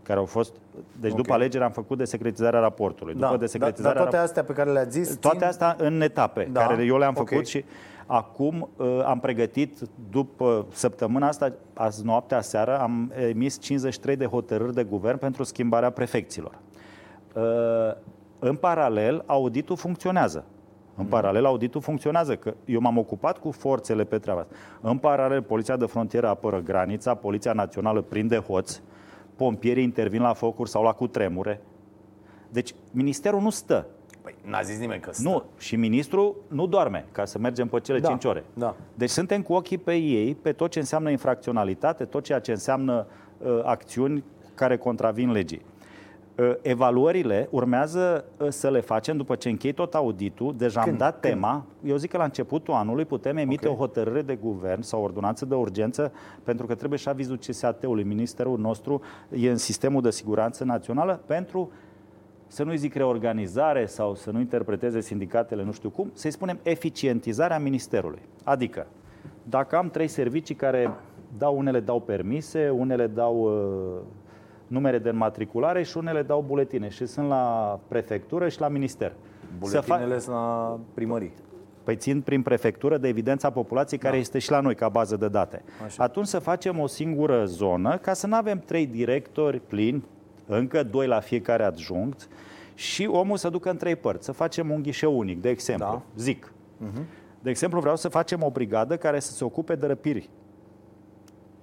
care au fost... Deci okay. după alegeri am făcut desecretizarea raportului. Da, după desecretizarea dar, dar toate astea pe care le-ați zis... Toate țin... astea în etape, da, care eu le-am okay. făcut și Acum uh, am pregătit, după săptămâna asta, azi noaptea, seară, am emis 53 de hotărâri de guvern pentru schimbarea prefecților. Uh, în paralel, auditul funcționează. În paralel, auditul funcționează, că eu m-am ocupat cu forțele pe treaba asta. În paralel, Poliția de Frontieră apără granița, Poliția Națională prinde hoți, pompierii intervin la focuri sau la cutremure. Deci, ministerul nu stă. Păi n-a zis nimeni că stă. Nu, și ministrul nu doarme ca să mergem pe cele da, 5 ore. Da. Deci suntem cu ochii pe ei, pe tot ce înseamnă infracționalitate, tot ceea ce înseamnă uh, acțiuni care contravin legii. Uh, evaluările urmează uh, să le facem după ce închei tot auditul. Deja Când? am dat Când? tema. Eu zic că la începutul anului putem emite okay. o hotărâre de guvern sau o ordonanță de urgență pentru că trebuie și avizul CSAT-ului. Ministerul nostru e în sistemul de siguranță națională pentru să nu-i zic reorganizare sau să nu interpreteze sindicatele nu știu cum, să-i spunem eficientizarea ministerului. Adică, dacă am trei servicii care dau, unele dau permise, unele dau uh, numere de înmatriculare și unele dau buletine și sunt la prefectură și la minister. Buletinele sunt la primării. Păi țin prin prefectură de evidența populației care da. este și la noi ca bază de date. Așa. Atunci să facem o singură zonă ca să nu avem trei directori plini, încă doi la fiecare adjunct și omul să ducă în trei părți, să facem un ghișeu unic, de exemplu, da. zic. Uh-huh. De exemplu, vreau să facem o brigadă care să se ocupe de răpiri,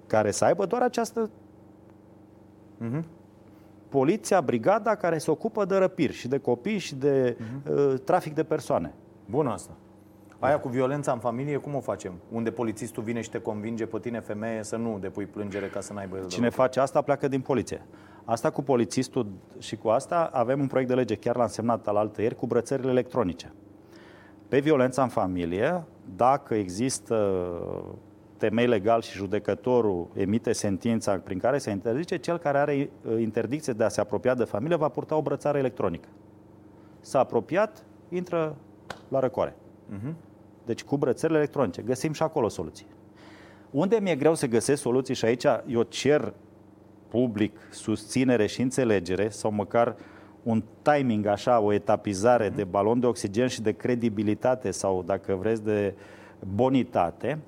care să aibă doar această uh-huh. poliția, brigada care se ocupă de răpiri și de copii și de uh-huh. uh, trafic de persoane. Bun asta. Aia cu violența în familie, cum o facem? Unde polițistul vine și te convinge pe tine, femeie, să nu depui plângere ca să n-aibă... Cine face asta pleacă din poliție. Asta cu polițistul și cu asta avem un proiect de lege, chiar l-am semnat al altă ieri, cu brățările electronice. Pe violența în familie, dacă există temei legal și judecătorul emite sentința prin care se interzice, cel care are uh, interdicție de a se apropia de familie va purta o brățară electronică. S-a apropiat, intră la răcoare. Uh-huh. Deci cu brățările electronice. Găsim și acolo soluții. Unde mi-e greu să găsesc soluții și aici eu cer public susținere și înțelegere sau măcar un timing așa, o etapizare mm-hmm. de balon de oxigen și de credibilitate sau, dacă vreți, de bonitate,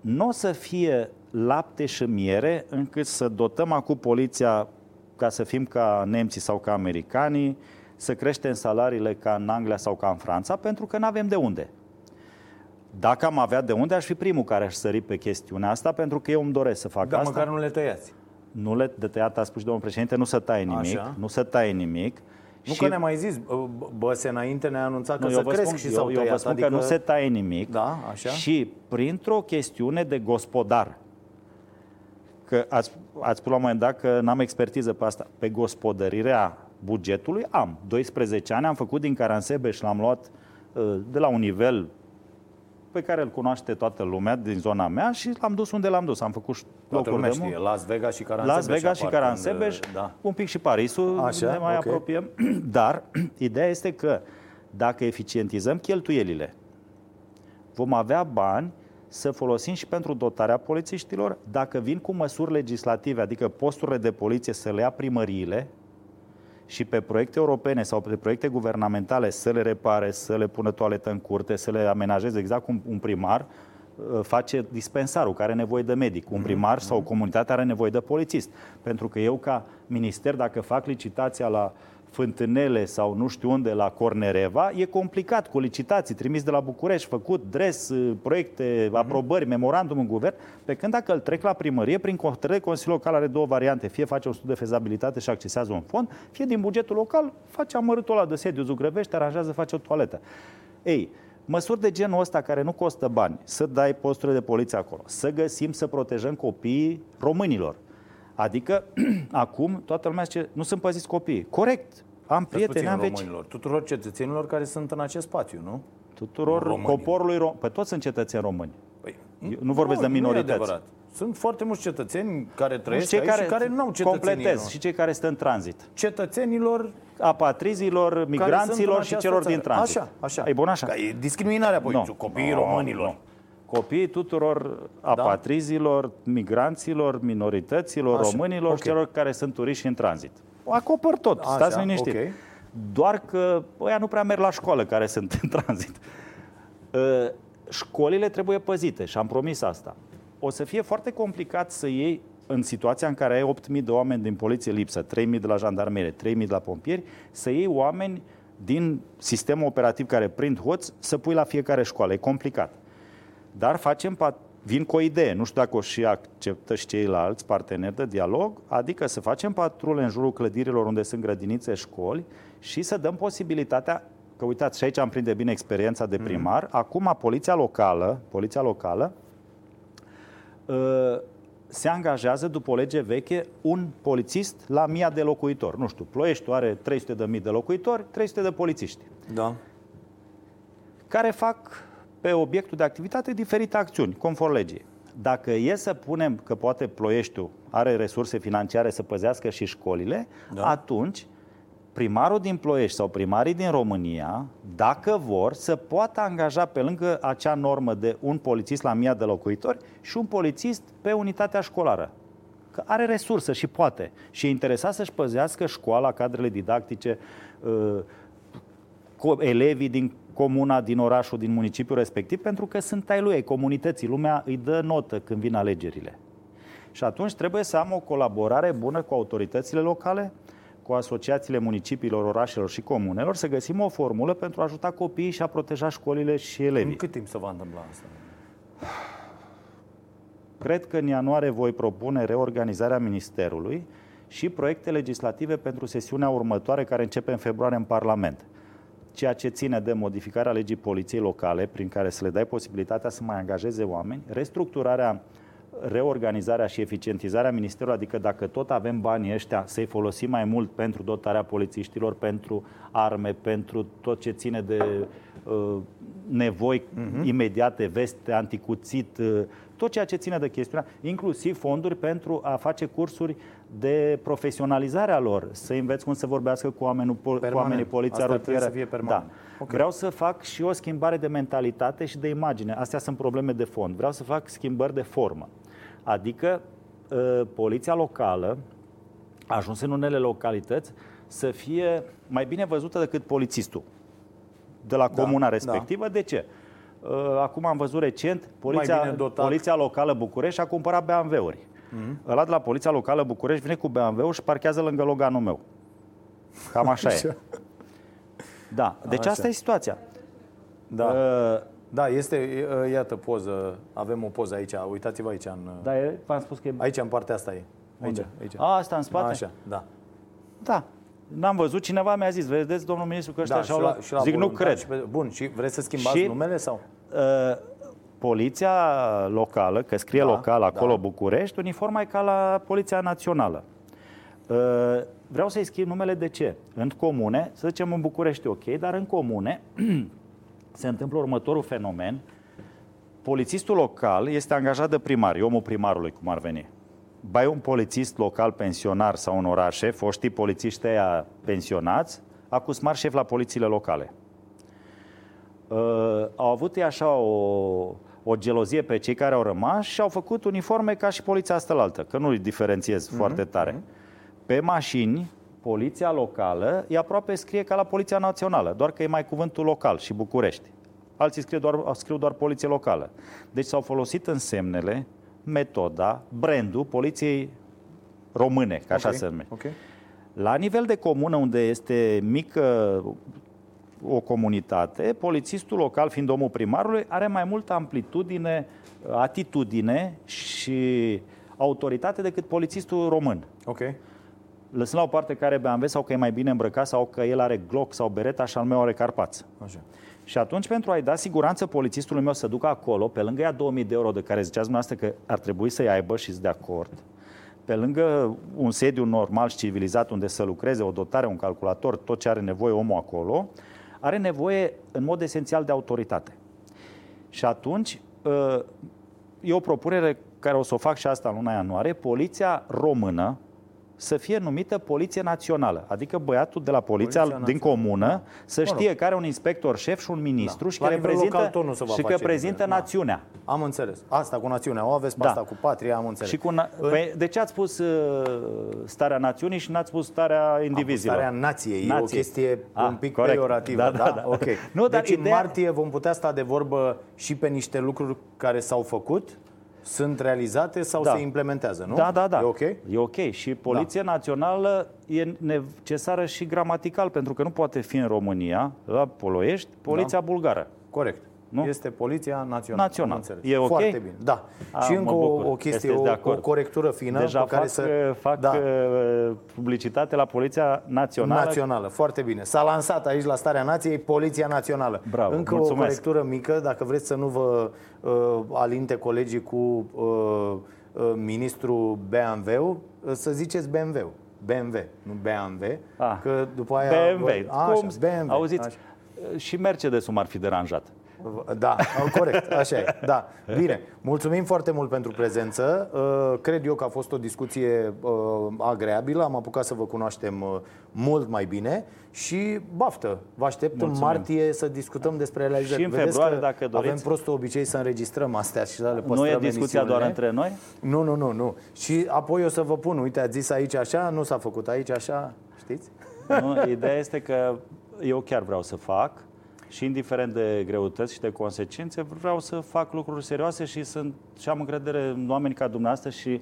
nu o să fie lapte și miere încât să dotăm acum poliția ca să fim ca nemții sau ca americanii, să creștem salariile ca în Anglia sau ca în Franța, pentru că nu avem de unde. Dacă am avea de unde, aș fi primul care aș sări pe chestiunea asta, pentru că eu îmi doresc să fac Dar asta. măcar nu le tăiați. Nu le de tăiat, a spus și domnul președinte, nu să taie nimic. Așa. Nu să taie nimic. Nu și... că ne-a mai zis, Băse înainte ne-a anunțat că nu, să cresc spun, și s-au eu, eu vă spun adică... că nu se taie nimic. Da, așa. Și printr-o chestiune de gospodar, că ați, ați spus la un moment dat că n-am expertiză pe asta, pe gospodărirea bugetului am. 12 ani am făcut din Caransebeș și l-am luat uh, de la un nivel pe care îl cunoaște toată lumea din zona mea și l-am dus unde l-am dus. Am făcut toată lumea știe, Las Vegas și Caransebeș. Las Vegas și Caransebeș, da. un pic și Parisul, Așa, ne mai okay. apropiem. Dar ideea este că dacă eficientizăm cheltuielile, vom avea bani să folosim și pentru dotarea polițiștilor, dacă vin cu măsuri legislative, adică posturile de poliție să le ia primăriile, și pe proiecte europene sau pe proiecte guvernamentale să le repare, să le pună toaletă în curte, să le amenajeze exact cum un primar uh, face dispensarul care are nevoie de medic. Un primar sau o comunitate are nevoie de polițist. Pentru că eu ca minister, dacă fac licitația la Fântânele sau nu știu unde, la Cornereva, e complicat cu licitații, trimis de la București, făcut dres, uh, proiecte, aprobări, memorandum în guvern, pe când dacă îl trec la primărie, prin hotărâre, Consiliul Local are două variante, fie face un studiu de fezabilitate și accesează un fond, fie din bugetul local face amărâtul ăla de sediu, zugrăvește, aranjează, face o toaletă. Ei, măsuri de genul ăsta care nu costă bani, să dai posturile de poliție acolo, să găsim să protejăm copiii românilor, Adică, acum, toată lumea zice, nu sunt păziți copiii. Corect. Am prieteni, am veci. românilor, tuturor cetățenilor care sunt în acest spațiu, nu? Tuturor Românilor. poporului român. Păi toți sunt cetățeni români. Păi, Eu nu vorbesc de Nu e minorități. adevărat. Sunt foarte mulți cetățeni care Nu trăiesc cei aici care, și care nu au cetățenie. completez și cei care sunt în tranzit. Cetățenilor Apatrizilor, care sunt în migranților și această celor țară. din tranzit. Așa, așa. E bun așa? Ca e discriminarea apoi, Nu. copiii Nu, românilor. nu. Copiii tuturor apatrizilor, migranților, minorităților, Așa, românilor ok. și celor care sunt turiști în tranzit. Acopăr tot, Așa, stați liniștit. ok. Doar că ăia nu prea merg la școală care sunt în tranzit. Uh, Școlile trebuie păzite și am promis asta. O să fie foarte complicat să iei în situația în care ai 8.000 de oameni din poliție lipsă, 3.000 de la jandarmerie, 3.000 de la pompieri, să iei oameni din sistemul operativ care prind hoți să pui la fiecare școală. E complicat. Dar facem pat- vin cu o idee, nu știu dacă o și acceptă și ceilalți parteneri de dialog, adică să facem patrule în jurul clădirilor unde sunt grădinițe, școli și să dăm posibilitatea, că uitați, și aici am prinde bine experiența de primar, mm. acum poliția locală, poliția locală uh, se angajează după o lege veche un polițist la mia de locuitori. Nu știu, Ploieștiul are 300 de mii de locuitori, 300 de polițiști Da. care fac pe obiectul de activitate diferite acțiuni, conform legii. Dacă e să punem că poate Ploieștiul are resurse financiare să păzească și școlile, Da. da. atunci primarul din Ploiești sau primarii din România, dacă vor, să poată angaja pe lângă acea normă de un polițist la mia de locuitori și un polițist pe unitatea școlară. Că are resursă și poate. Și e interesat să-și păzească școala, cadrele didactice, uh, co- elevii din comuna, din orașul, din municipiul respectiv, pentru că sunt ai lui, ai comunității. Lumea îi dă notă când vin alegerile. Și atunci trebuie să am o colaborare bună cu autoritățile locale, cu asociațiile municipiilor, orașelor și comunelor, să găsim o formulă pentru a ajuta copiii și a proteja școlile și elevii. În cât timp se va întâmpla asta? Cred că în ianuarie voi propune reorganizarea Ministerului și proiecte legislative pentru sesiunea următoare, care începe în februarie în Parlament. Ceea ce ține de modificarea legii poliției locale, prin care să le dai posibilitatea să mai angajeze oameni, restructurarea, reorganizarea și eficientizarea Ministerului, adică dacă tot avem banii ăștia, să-i folosim mai mult pentru dotarea polițiștilor, pentru arme, pentru tot ce ține de uh, nevoi uh-huh. imediate, veste, anticuțit, uh, tot ceea ce ține de chestiunea, inclusiv fonduri pentru a face cursuri de profesionalizare a lor, să înveți cum să vorbească cu, oamenul, cu Permanent. oamenii poliția Asta trebuie rutieră. să fie permanent. Da. Ok. Vreau să fac și o schimbare de mentalitate și de imagine. Astea sunt probleme de fond. Vreau să fac schimbări de formă. Adică uh, poliția locală a ajuns în unele localități să fie mai bine văzută decât polițistul de la Da, comuna da. respectivă. De ce? Uh, Acum am văzut recent, bine poliția, dotat. poliția locală București a cumpărat BMW-uri. Mm-hmm. Ăla de la poliția locală București vine cu BMW-ul și parchează lângă Loganul meu. Cam așa e. Da, deci Așa. asta e situația. Da. Uh, Da, este, uh, iată, poză, avem o poză aici, uitați-vă aici, în, da, e- v-am spus că e... aici, în partea asta e. Aici, Unde? aici. A, asta în spate? Așa, da. Da. N-am văzut, cineva mi-a zis, vedeți, domnul ministru, că ăștia da, și-au și la, luat. și la Zic, nu voluntar cred. Și pe, bun, și vreți să schimbați Și- numele sau? Uh, poliția locală, că scrie Da, local acolo da. București, uniforma e ca la Poliția Națională. Uh, vreau să-i schimb numele de ce? În comune, să zicem în București e ok, dar în comune se întâmplă următorul fenomen. Polițistul local este angajat de primar, e omul primarului, cum ar veni. Bai un polițist local pensionar sau în orașe, foștii polițiști aia pensionați, acus mari șef la polițiile locale. Uh, au avut ei așa o, o gelozie pe cei care au rămas și au făcut uniforme ca și poliția asta altă, că nu îi diferențiez mm-hmm. foarte tare. Pe mașini Poliția locală e aproape scrie ca la Poliția Națională, doar că e mai cuvântul local și București. Alții scriu doar, scriu doar Poliție Locală. Deci s-au folosit însemnele, metoda, brandul Poliției Române, ca așa Ok, se numește. ok. La nivel de comună, unde este mică o comunitate, polițistul local, fiind omul primarului, are mai multă amplitudine, atitudine și autoritate decât polițistul român. Ok. Lăsând la o parte că are BMW sau că e mai bine îmbrăcat sau că el are Glock sau Beretta și al meu are Carpați. Așa. Și atunci, pentru a-i da siguranță polițistului meu să ducă acolo, pe lângă ea 2000 de euro de care ziceați dumneavoastră că ar trebui să-i aibă și de acord, pe lângă un sediu normal și civilizat unde să lucreze, o dotare, un calculator, tot ce are nevoie omul acolo, are nevoie în mod esențial de autoritate. Și atunci, ă, e o propunere care o să o fac și asta în luna ianuarie, Poliția Română să fie numită Poliție Națională, adică băiatul de la poliția, Poliția din comună să Mă rog. știe că are un inspector șef și un ministru Da. și La că nivel reprezintă, local tot nu se va și că face prezintă bine. Da. națiunea. Am înțeles. Asta cu națiunea o aveți, pe Da. asta cu patria, am înțeles. Și cu na- În- păi, de ce ați spus uh, starea națiunii și n-ați spus starea indivizilor? Starea nației. E o Nație. chestie Ah, un pic corect. peiorativă. Da, Da, da, da. Ok. Nu, dar deci în ideea- martie vom putea sta de vorbă și pe niște lucruri care s-au făcut, sunt realizate sau Da. se implementează, nu? Da, da, da. E ok? E ok. Și Poliția Națională e necesară și gramatical, pentru că nu poate fi în România, la Poloiești, Poliția Bulgară. Corect. Nu? Este Poliția Națională. Națională. Am înțeles. E ok? Foarte bine. Da. A, și mă încă bucur. o, o chestie, Sunteți de o, o acord. corectură fină Deja pe care fac, să... uh, fac da. uh, publicitate la Poliția Națională. Națională, foarte bine. S-a lansat aici la Starea Nației Poliția Națională. Bravo, Încă mulțumesc. o corectură mică, dacă vreți să nu vă uh, alinte colegii cu uh, uh, ministrul BMW, uh, să ziceți BMW. BMW, nu BMW, Ah, că după aia... BMW. A, așa, Cum, BMW. Auziți, Așa. și Mercedes-ul m-ar fi deranjat. Da, corect, așa e. Da. Bine, mulțumim foarte mult pentru prezență. Uh, Cred eu că a fost o discuție uh, agreabilă. Am apucat să vă cunoaștem uh, mult mai bine și baftă. Vă aștept Mulțumim. în martie să discutăm despre realizări. Și în Vedeți februarie, că dacă doriți. Avem prostul obicei să înregistrăm astea și să le păstrăm Nu e discuția doar emisiunile. între noi? Nu, nu, nu, nu. Și apoi o să vă pun, uite, ați zis aici așa, nu s-a făcut aici așa, știți? Nu, ideea este că eu chiar vreau să fac și indiferent de greutăți și de consecințe, vreau să fac lucruri serioase și, sunt, și am încredere în oameni ca dumneavoastră și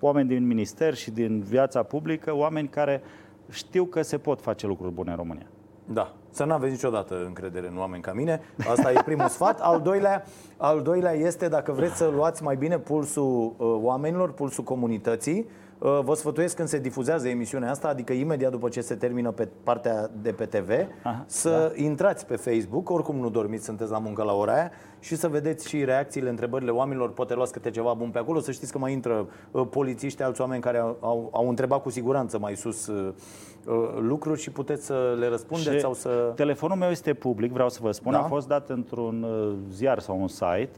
oameni din minister și din viața publică, oameni care știu că se pot face lucruri bune în România. Da, să nu aveți niciodată încredere în oameni ca mine. Asta e primul sfat. Al doilea, al doilea este dacă vreți să luați mai bine pulsul uh, oamenilor, pulsul comunității, uh, vă sfătuiesc când se difuzează emisiunea asta, adică imediat după ce se termină pe partea de pe TV, Aha, să intrați pe Facebook, oricum nu dormiți, sunteți la muncă la ora aia, și să vedeți și reacțiile, întrebările oamenilor, poate luați câte ceva bun pe acolo, să știți că mai intră uh, polițiști, alți oameni care au, au, au întrebat cu siguranță mai sus uh, uh, lucruri și puteți să le răspundeți Și sau să... Telefonul meu este public, vreau să vă spun, Da? a fost dat într-un uh, ziar sau un site.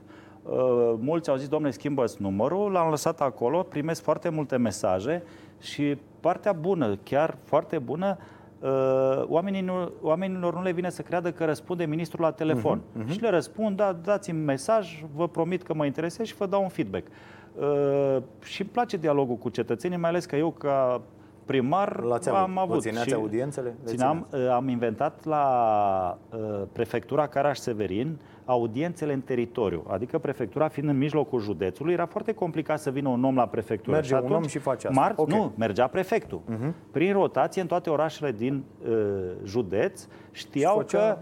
Uh, Mulți au zis, domnule, schimbă numărul, l-am lăsat acolo, primesc foarte multe mesaje și partea bună, chiar foarte bună, uh, oamenii nu, oamenilor nu le vine să creadă că răspunde ministrul la telefon. Mhm, Și le răspund, da, dați-mi mesaj, vă promit că mă interesez și vă dau un feedback. Uh, și îmi place dialogul cu cetățenii, mai ales că eu ca primar L-ați avut. am Vă avut. țineați și audiențele? Le Țineam, uh, am inventat la uh, prefectura Caraș-Severin audiențele în teritoriu, adică prefectura fiind în mijlocul județului, era foarte complicat să vină un om la prefectură. Merge un om și face asta. Marți, Ok. Nu, mergea prefectul. Prin rotație în toate orașele din uh, județ știau Și făcea- că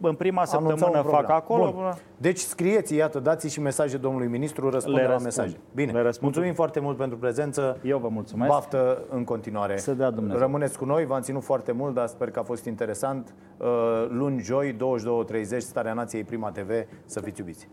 în prima Anunța săptămână un program. fac acolo. Bun. Deci scrieți, iată, dați și mesaje domnului ministru, răspunde Le la răspund. mesaje. Bine, Le răspund. mulțumim foarte mult pentru prezență. Eu vă mulțumesc. Baftă în continuare. Să dea Dumnezeu. Rămâneți cu noi, v-am ținut foarte mult, dar sper că a fost interesant. Uh, Luni, joi, 22.30, Starea Nației, Prima TV, să fiți iubiți.